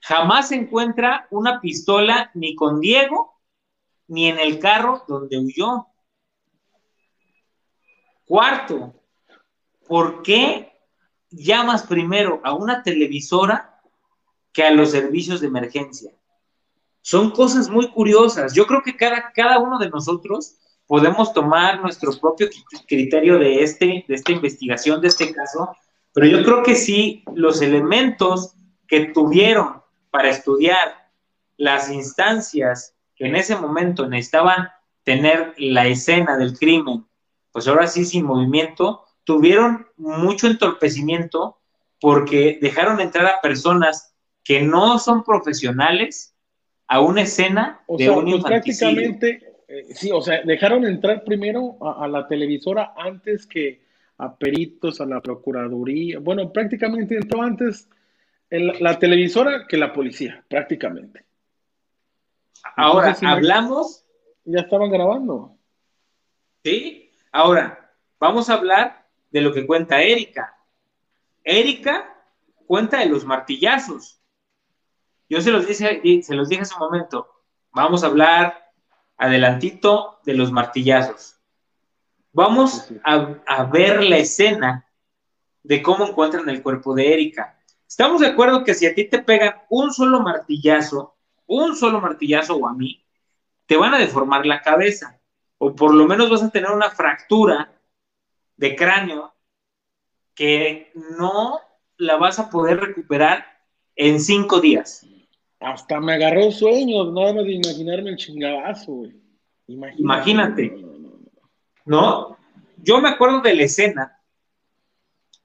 Jamás se encuentra una pistola ni con Diego ni en el carro donde huyó. Cuarto, ¿por qué llamas primero a una televisora que a los servicios de emergencia? Son cosas muy curiosas. Yo creo que cada, cada uno de nosotros podemos tomar nuestro propio criterio de, este, de esta investigación, de este caso, pero yo creo que sí, los elementos que tuvieron para estudiar las instancias en ese momento necesitaban tener la escena del crimen, pues ahora sí sin movimiento, tuvieron mucho entorpecimiento porque dejaron entrar a personas que no son profesionales a una escena de un pues prácticamente eh, sí, o sea, dejaron entrar primero a, la televisora antes que a peritos, a la procuraduría. Bueno, prácticamente entró antes la televisora que la policía, prácticamente. Ahora, hablamos. Ya estaban grabando. Sí, ahora, vamos a hablar de lo que cuenta Erika. Erika cuenta de los martillazos. Yo se los dije, se los dije hace un momento. Vamos a hablar adelantito de los martillazos. Vamos a, ver la escena de cómo encuentran el cuerpo de Erika. Estamos de acuerdo que si a ti te pegan un solo martillazo, un solo martillazo o a mí, te van a deformar la cabeza, o por lo menos vas a tener una fractura de cráneo que no la vas a poder recuperar en cinco días. Hasta me agarró sueño, nada más de imaginarme el chingadazo, güey. Imagínate. ¿No? Yo me acuerdo de la escena,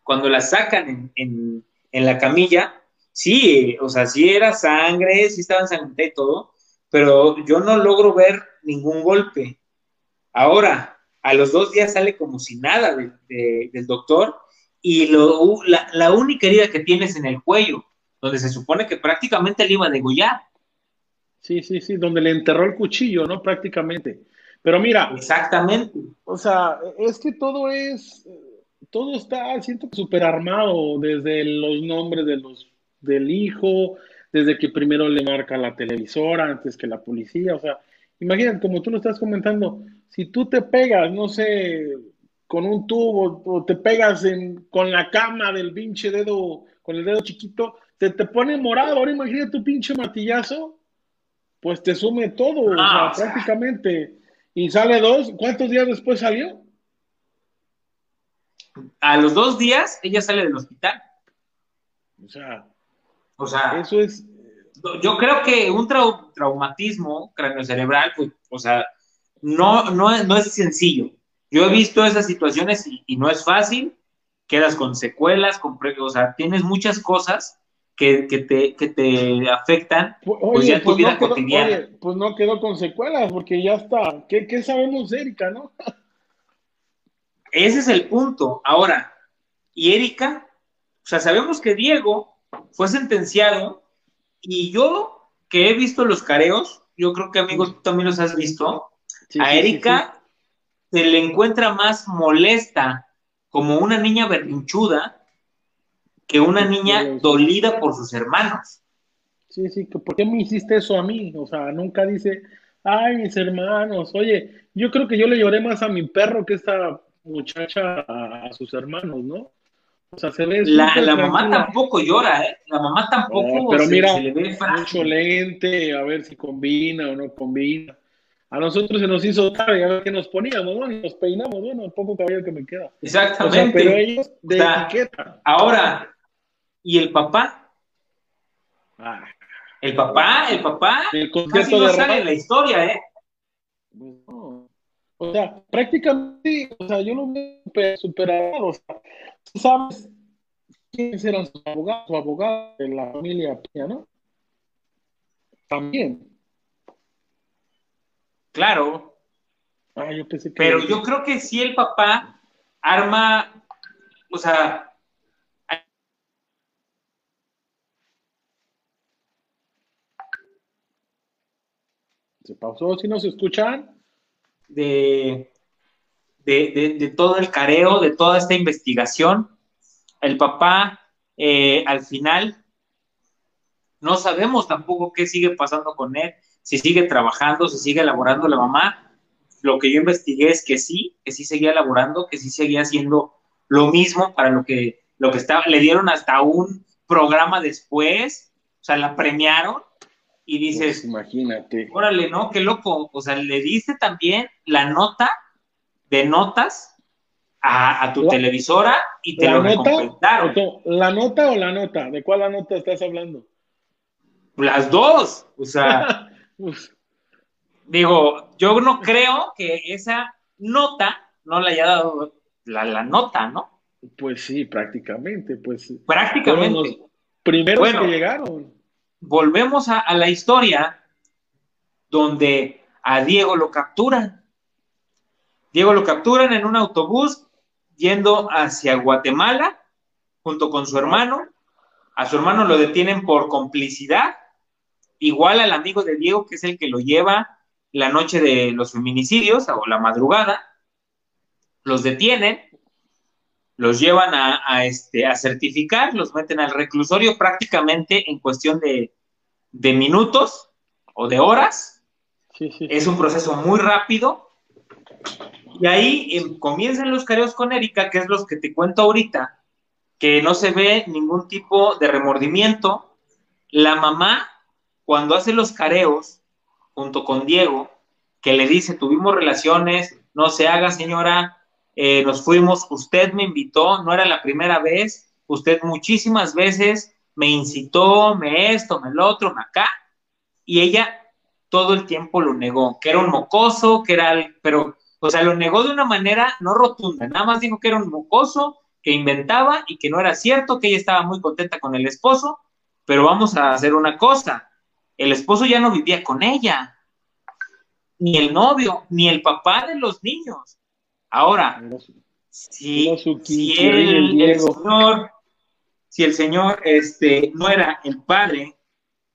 cuando la sacan en, la camilla, sí, o sea, sí era sangre, sí estaba sangre y todo, pero yo no logro ver ningún golpe. Ahora, a los dos días sale como si nada del doctor y lo, la, la, única herida que tienes en el cuello donde se supone que prácticamente le iba a degollar. Sí, sí, sí, donde le enterró el cuchillo, ¿no? Prácticamente. Pero mira. Exactamente. O sea, es que todo es, todo está, siento que súper armado, desde los nombres de los, del hijo, desde que primero le marca la televisora antes que la policía, o sea, imagínate, como tú lo estás comentando, si tú te pegas, no sé, con un tubo o te pegas en, con la cama del pinche dedo, con el dedo chiquito, te, te pone morado. Ahora imagínate tu pinche martillazo, pues te sume todo, o sea, prácticamente. Y sale dos, ¿cuántos días después salió? A los dos días ella sale del hospital. O sea, o sea, eso es. Yo creo que un traumatismo craneocerebral, pues, o sea, no, no, no es sencillo. Yo he visto esas situaciones y, no es fácil, quedas con secuelas, con, o sea, tienes muchas cosas que, te, que te afectan pues ya tu pues vida no quedó, cotidiana. pues no quedó con secuelas, porque ya está. ¿Qué, qué sabemos de Erika, no? Ese es el punto. Ahora, y Erika, o sea, sabemos que Diego fue sentenciado y yo que he visto los careos, yo creo que amigos tú también los has visto, a Erika se le encuentra más molesta como una niña berrinchuda que una niña dolida por sus hermanos. Sí, sí, ¿por qué me hiciste eso a mí? O sea, nunca dice, ay, mis hermanos, oye, yo creo que yo le lloré más a mi perro que a esta muchacha a, sus hermanos, ¿no? O sea, se ve la, la mamá tampoco llora, ¿eh? La mamá tampoco pero mira, se le ve mucho lente, a ver si combina o no combina. A nosotros se nos hizo tarde, a ver qué nos poníamos, ¿no? Y nos peinamos, bueno, el poco cabello que me queda. Exactamente. pero ellos de etiqueta. Ahora, ¿y el papá? Ah. El papá, el papá, el casi no sale en la historia, ¿eh? Pues no. O sea, prácticamente, o sea, yo lo veo superado, o sea, ¿sabes quiénes eran sus abogados, su abogado de la familia Peña, no? También. Claro. Ah, yo pensé que... Pero yo creo que si el papá arma, o sea... ¿Se pausó? ¿Si nos escuchan? De, de, de, todo el careo, de toda esta investigación. El papá, eh, al final, no sabemos tampoco qué sigue pasando con él si sigue trabajando, si sigue elaborando la mamá. Lo que yo investigué es que sí, que sí seguía elaborando, que sí seguía haciendo lo mismo para lo que, lo que estaba, le dieron hasta un programa después, o sea, la premiaron y dices, pues imagínate. Órale, ¿no? Qué loco. O sea, le diste también la nota de notas a, tu televisora y te lo nota, ¿La nota o la nota? ¿De cuál la nota estás hablando? Las dos. O sea, Digo, yo no creo que esa nota no le haya dado la, nota, ¿no? Pues sí, prácticamente, pues. Prácticamente. Primero primeros que llegaron. Volvemos a, la historia donde a Diego lo capturan. Diego lo capturan en un autobús yendo hacia Guatemala junto con su hermano. A su hermano lo detienen por complicidad igual al amigo de Diego, que es el que lo lleva la noche de los feminicidios o la madrugada, los detienen, los llevan a, este, a certificar, los meten al reclusorio prácticamente en cuestión de, minutos o de horas. Es un proceso muy rápido. Y ahí em, comienzan los careos con Erika, que es los que te cuento ahorita, que no se ve ningún tipo de remordimiento. La mamá cuando hace los careos junto con Diego, que le dice, tuvimos relaciones, no se haga señora, eh, nos fuimos, usted me invitó, no era la primera vez, usted muchísimas veces me incitó, me esto, me lo otro, me acá, y ella todo el tiempo lo negó, que era un mocoso, que era, pero, o sea, lo negó de una manera no rotunda, nada más dijo que era un mocoso, que inventaba y que no era cierto, que ella estaba muy contenta con el esposo, pero vamos a hacer una cosa, el esposo ya no vivía con ella, ni el novio, ni el papá de los niños. Ahora, si, el, señor, si el señor este, no era el padre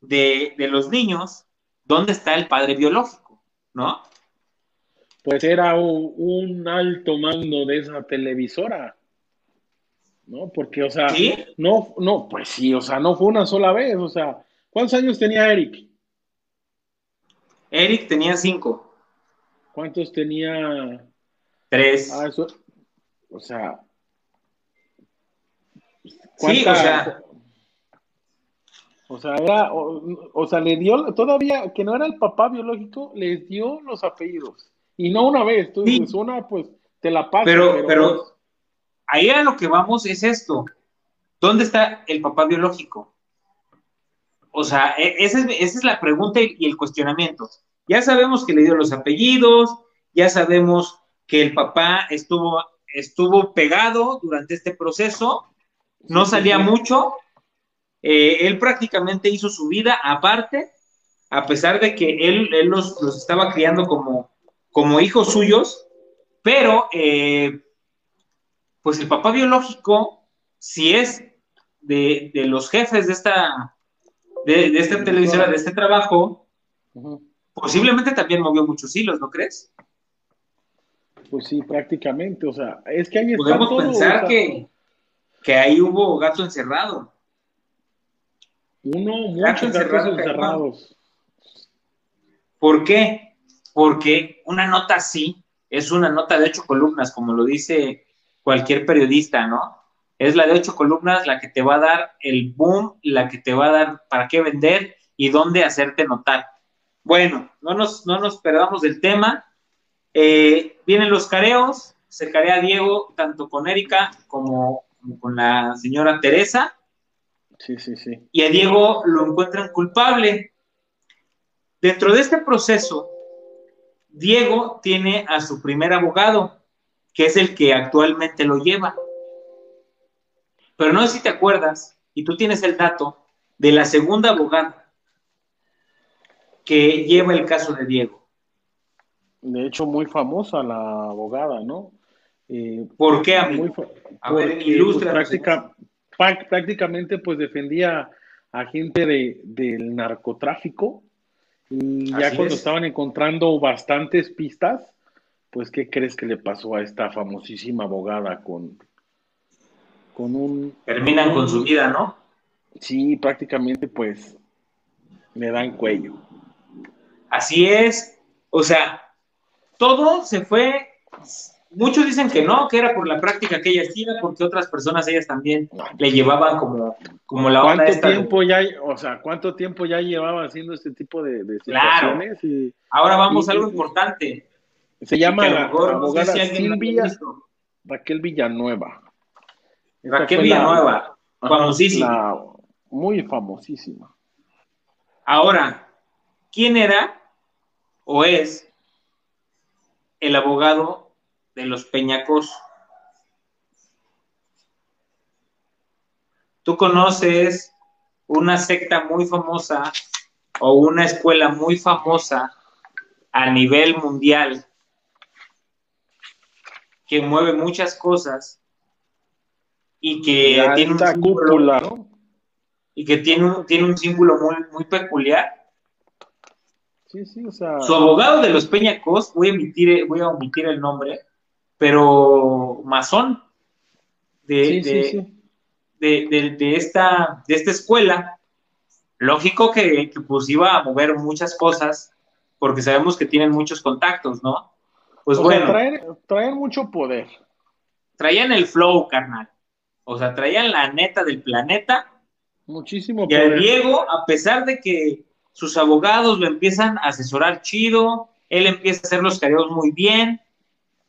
de, los niños, ¿dónde está el padre biológico? ¿No? Pues era un, alto mando de esa televisora. ¿no? Porque, o sea, no, no, pues sí, o sea, no fue una sola vez, o sea, ¿Cuántos años tenía Eric? Eric tenía cinco. ¿Cuántos tenía? Tres. Ah, eso, o sea. Sí, o sea. O sea, era, o, sea, le dio, todavía, que no era el papá biológico, les dio los apellidos. Y no una vez, tú dices, una, pues, te la paso. Pero, pero, ahí a lo que vamos es esto. ¿Dónde está el papá biológico? O sea, e, esa es, la pregunta y el cuestionamiento. Ya sabemos que le dio los apellidos, ya sabemos que el papá estuvo, estuvo pegado durante este proceso, no salía mucho, eh, él prácticamente hizo su vida aparte, a pesar de que él, los, estaba criando como, como hijos suyos, pero eh, pues el papá biológico, si es de, los jefes de esta, de, esta televisora, de este trabajo, posiblemente también movió muchos hilos, ¿no crees? Pues sí, prácticamente, o sea, es que ahí Podemos pensar que, que ahí hubo gato encerrado. Uno, muchos gatos encerrados. ¿Por qué? Porque una nota así es una nota de ocho columnas, como lo dice cualquier periodista, ¿no? Es la de ocho columnas la que te va a dar el boom, la que te va a dar para qué vender y dónde hacerte notar. Bueno, no nos, no nos perdamos del tema. Eh, vienen los careos, se carea Diego tanto con Erika como, con la señora Teresa. Sí, sí, sí. Y a Diego lo encuentran culpable. Dentro de este proceso, Diego tiene a su primer abogado, que es el que actualmente lo lleva. Pero no sé si te acuerdas, y tú tienes el dato, de la segunda abogada que lleva el caso de Diego. De hecho, muy famosa la abogada, ¿no? Eh, ¿Por qué, amigo? a ver, pues, ilustra. práctica, prácticamente, pues defendía a gente de, del narcotráfico y ya cuando estaban encontrando bastantes pistas, pues ¿qué crees que le pasó a esta famosísima abogada con, con un... Terminan con su vida, ¿no? Sí, prácticamente pues le dan cuello. Así es, o sea, todo se fue, muchos dicen que no, que era por la práctica que ella hacía, porque otras personas ellas también le llevaban como, como la onda ¿Cuánto tiempo ya, o sea, cuánto tiempo ya llevaba haciendo este tipo de, situaciones? Claro. Ahora vamos a algo importante. Se llama la abogada Silvia Raquel Villanueva. Raquel Villanueva, famosísima. muy famosísima. Ahora, ¿quién era o es el abogado de los Peñacos? Tú conoces una secta muy famosa o una escuela muy famosa a nivel mundial que mueve muchas cosas y que tiene un símbolo, y que tiene un, tiene un símbolo muy, muy peculiar. Sí, sí, o sea... Su abogado de los Peñacos, voy a omitir, voy a omitir el nombre, pero masón de, de, de, esta, de esta escuela, lógico que, que, pues iba a mover muchas cosas, porque sabemos que tienen muchos contactos, ¿no? Pues bueno. traen, mucho poder. Traían el flow, carnal. O sea, traían la neta del planeta. Muchísimo poder. Y a Diego, a pesar de que sus abogados lo empiezan a asesorar chido, él empieza a hacer los careos muy bien,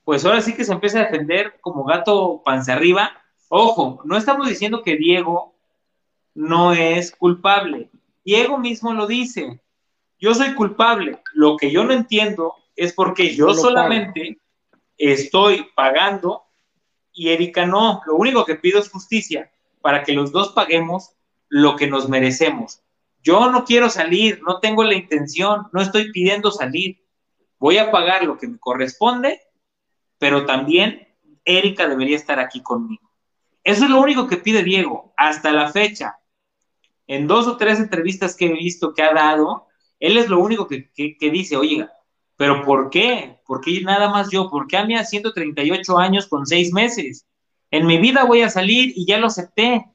pues ahora sí que se empieza a defender como gato panza arriba. Ojo, no estamos diciendo que Diego no es culpable. Diego mismo lo dice. Yo soy culpable. Lo que yo no entiendo es porque yo solamente estoy pagando y Erika no. Lo único que pido es justicia para que los dos paguemos lo que nos merecemos. Yo no quiero salir, no tengo la intención, no estoy pidiendo salir. Voy a pagar lo que me corresponde, pero también Erika debería estar aquí conmigo. Eso es lo único que pide Diego hasta la fecha. En dos o tres entrevistas que he visto que ha dado, él es lo único que, que dice, oiga, ¿Pero por qué? ¿Por qué nada más yo? ¿Por qué a mí a 138 años con seis meses? En mi vida voy a salir y ya lo acepté.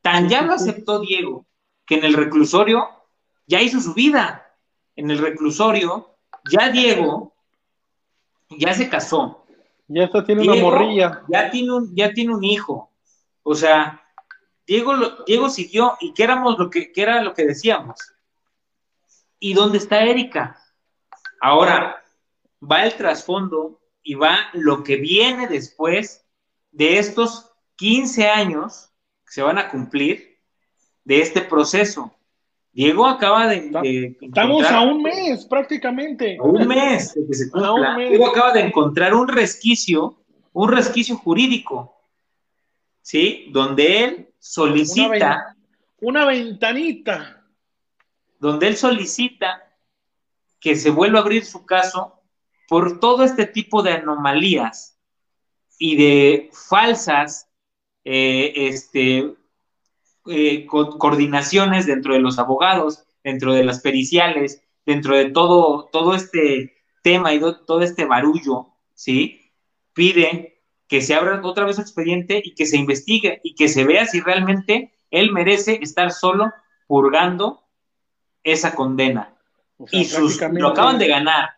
Tan ya lo aceptó Diego que en el reclusorio ya hizo su vida. En el reclusorio ya Diego ya se casó. Ya está, tiene una morrilla. Ya tiene un, ya tiene un hijo. O sea, Diego, Diego siguió y que éramos lo que, que era lo que decíamos. ¿Y dónde está Erika? Ahora, va el trasfondo y va lo que viene después de estos 15 años que se van a cumplir de este proceso. Diego acaba de. Estamos a un mes, prácticamente. A un mes de que se cumpla. Diego acaba de encontrar un resquicio, un resquicio jurídico, ¿sí? Donde él solicita. Una, ventanita. Donde él solicita que se vuelva a abrir su caso por todo este tipo de anomalías y de falsas eh, este, eh, coordinaciones dentro de los abogados, dentro de las periciales, dentro de todo, todo este tema y todo este barullo, ¿sí? Pide que se abra otra vez su expediente y que se investigue y que se vea si realmente él merece estar solo purgando esa condena. y sus, lo acaban de ganar.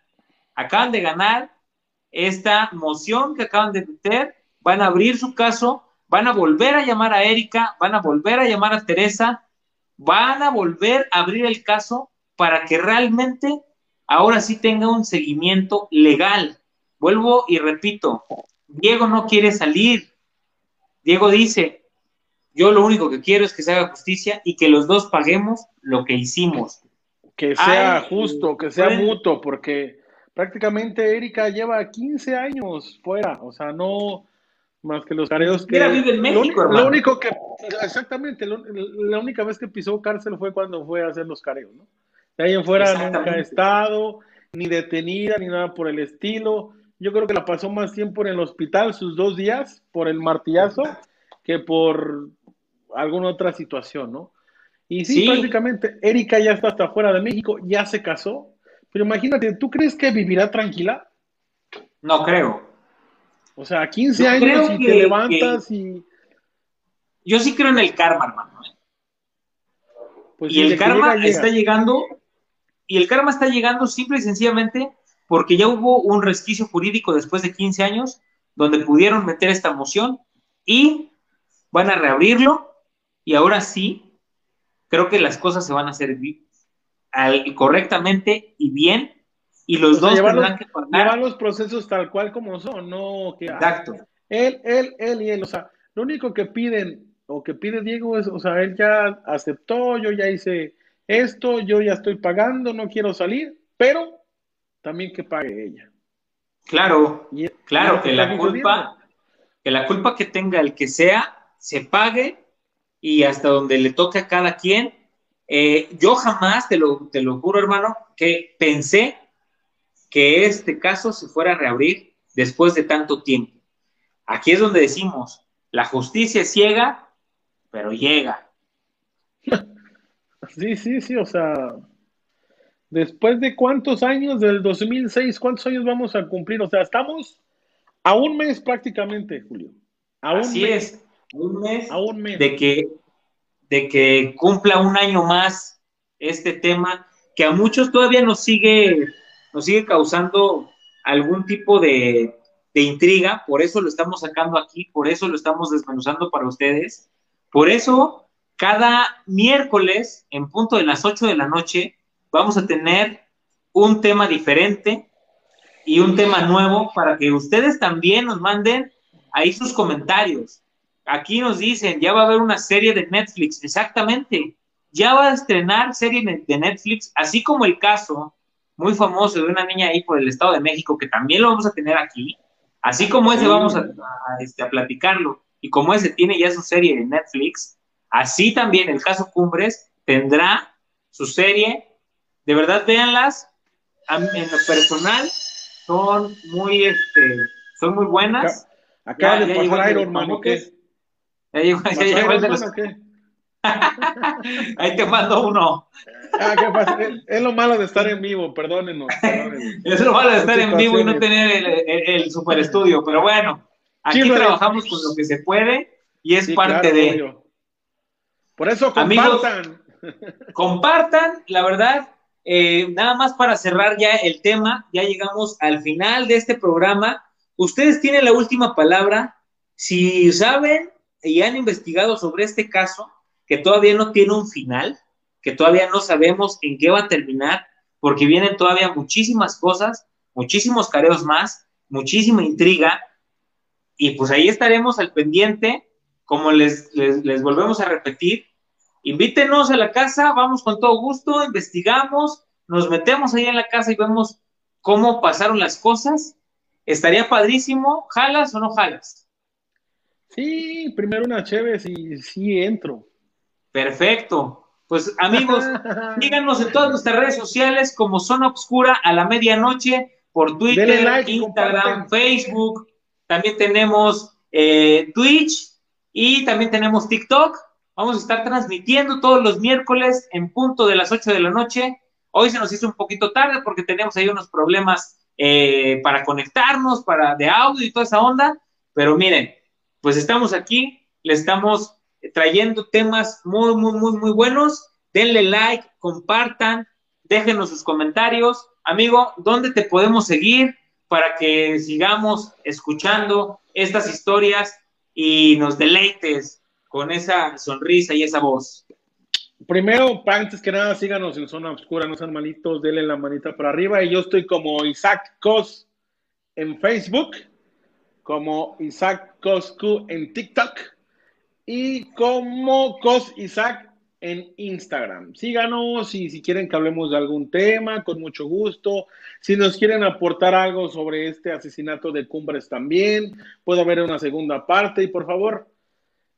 Acaban de ganar esta moción que acaban de meter, van a abrir su caso van a volver a llamar a Erika, van a volver a llamar a Teresa, van a volver a abrir el caso para que realmente ahora sí tenga un seguimiento legal. Vuelvo y repito, Diego no quiere salir. Diego dice, yo lo único que quiero es que se haga justicia y que los dos paguemos lo que hicimos. Que sea justo, que sea mutuo, porque prácticamente Erika lleva 15 años fuera, o sea, no, más que los careos que... vive en México, lo, único que, exactamente, la única vez que pisó cárcel fue cuando fue a hacer los careos, ¿no? De ahí en fuera nunca ha estado, ni detenida, ni nada por el estilo. Yo creo que la pasó más tiempo en el hospital, sus dos días, por el martillazo, que por alguna otra situación, ¿no? Y sí, prácticamente, Erika ya está hasta fuera de México, ya se casó, pero imagínate, ¿tú crees que vivirá tranquila? No creo. O sea, 15 años y te levantas y. Yo sí creo en el karma, hermano. Pues y el karma está llegando, y el karma está llegando simple y sencillamente porque ya hubo un resquicio jurídico después de 15 años donde pudieron meter esta moción y van a reabrirlo y ahora sí creo que las cosas se van a hacer correctamente y bien y los dos tendrán que pagar. los procesos tal cual como son, no que. Exacto. Él, él, él y él. O sea, lo único que piden o que pide Diego es, o sea, él ya aceptó, yo ya hice esto, yo ya estoy pagando, no quiero salir, pero también que pague ella. Claro, claro, que la culpa, que la culpa que tenga el que sea, se pague y hasta donde le toque a cada quien. Eh, yo jamás, te lo, te lo juro, hermano, que pensé que este caso se fuera a reabrir después de tanto tiempo. Aquí es donde decimos, la justicia es ciega, pero llega. Sí, sí, sí, o sea, después de cuántos años, del 2006, ¿cuántos años vamos a cumplir? O sea, estamos a un mes prácticamente, Julio. A Así es, un mes, a un mes de que de que cumpla un año más este tema que a muchos todavía nos sigue nos sigue causando algún tipo de, intriga, por eso lo estamos sacando aquí, por eso lo estamos desmenuzando para ustedes. Por eso, cada miércoles, en punto de las 8 de la noche, vamos a tener un tema diferente y un tema nuevo para que ustedes también nos manden ahí sus comentarios. Aquí nos dicen, ya va a haber una serie de Netflix, exactamente, ya va a estrenar serie de Netflix, así como el caso muy famoso de una niña ahí por el Estado de México, que también lo vamos a tener aquí. Así como ese vamos a, este, a platicarlo, y como ese tiene ya su serie de Netflix, así también el caso Cumbres tendrá su serie. De verdad, véanlas. En lo personal, son muy, este, son muy buenas. Acá de pasar Iron Man, Ahí te mando uno. Ah, ¿qué pasa? Es, lo malo de estar en vivo, perdónenos. es lo malo de estar en vivo y no tener el, super estudio, pero bueno, aquí trabajamos con lo que se puede y es parte de. Por eso compartan. compartan, la verdad, eh, nada más para cerrar ya el tema, ya llegamos al final de este programa. Ustedes tienen la última palabra. Si saben y han investigado sobre este caso, que todavía no tiene un final, que todavía no sabemos en qué va a terminar, porque vienen todavía muchísimas cosas, muchísimos careos más, muchísima intriga, y pues ahí estaremos al pendiente, como les, les, volvemos a repetir, invítenos a la casa, vamos con todo gusto, investigamos, nos metemos ahí en la casa y vemos cómo pasaron las cosas. Estaría padrísimo, ¿jalas o no jalas? Sí, primero una chévere y sí entro. Perfecto. Pues amigos, díganos en todas nuestras redes sociales como Zona Obscura a la medianoche, por Twitter, Instagram, Facebook. También tenemos eh, Twitch y también tenemos TikTok. Vamos a estar transmitiendo todos los miércoles en punto de las 8 de la noche. Hoy se nos hizo un poquito tarde porque tenemos ahí unos problemas eh, para conectarnos, para de audio y toda esa onda. Pero miren, pues estamos aquí, le estamos trayendo temas muy, muy, muy, muy buenos. Denle like, compartan, déjenos sus comentarios. Amigo, ¿dónde te podemos seguir para que sigamos escuchando estas historias y nos deleites con esa sonrisa y esa voz? Primero, antes que nada, síganos en Zona Oscura, no sean malitos, denle la manita para arriba. Y yo estoy como Isaac Cos en Facebook, como Isaac Coscu en TikTok y como Cos Isaac en Instagram. Síganos y si quieren que hablemos de algún tema, con mucho gusto. Si nos quieren aportar algo sobre este asesinato de Cumbres también, puede haber una segunda parte. Y por favor,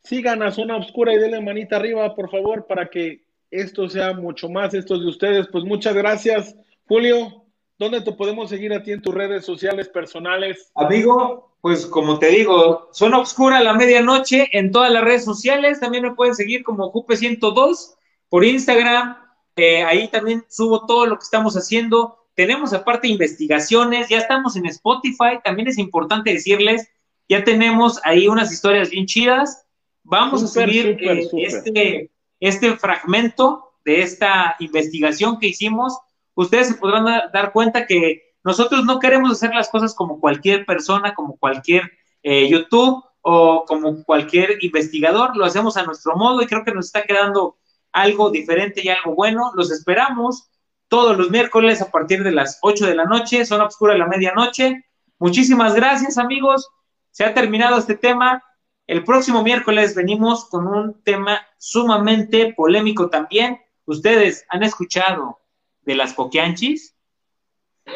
sigan a Zona Oscura y denle manita arriba, por favor, para que esto sea mucho más, esto de ustedes. Pues muchas gracias, Julio. ¿Dónde te podemos seguir a ti en tus redes sociales personales? Amigo, pues como te digo, Zona Obscura a la medianoche en todas las redes sociales. También me pueden seguir como Jupe102 por Instagram. Eh, ahí también subo todo lo que estamos haciendo. Tenemos aparte investigaciones, ya estamos en Spotify. También es importante decirles, ya tenemos ahí unas historias bien chidas. Vamos a subir eh, Este, este fragmento de esta investigación que hicimos ustedes se podrán dar cuenta que nosotros no queremos hacer las cosas como cualquier persona, como cualquier eh, YouTube o como cualquier investigador, lo hacemos a nuestro modo y creo que nos está quedando algo diferente y algo bueno. Los esperamos todos los miércoles a partir de las 8 de la noche, zona oscura de la medianoche. Muchísimas gracias amigos, se ha terminado este tema. El próximo miércoles venimos con un tema sumamente polémico también. Ustedes han escuchado de las Coquianchis.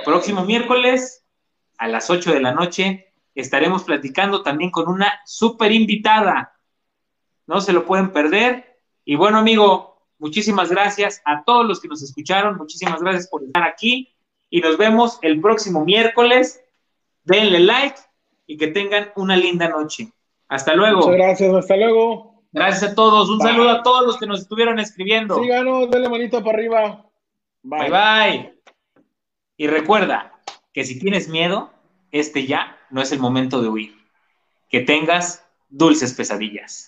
Próximo miércoles a las 8 de la noche estaremos platicando también con una súper invitada. No se lo pueden perder. Y bueno, amigo, muchísimas gracias a todos los que nos escucharon. Muchísimas gracias por estar aquí. Y nos vemos el próximo miércoles. Denle like y que tengan una linda noche. Hasta luego. Muchas gracias, hasta luego. Gracias a todos. Un saludo a todos los que nos estuvieron escribiendo. Síganos, denle manito para arriba. Bye. bye Y recuerda que si tienes miedo, este ya no es el momento de huir. Que tengas dulces pesadillas.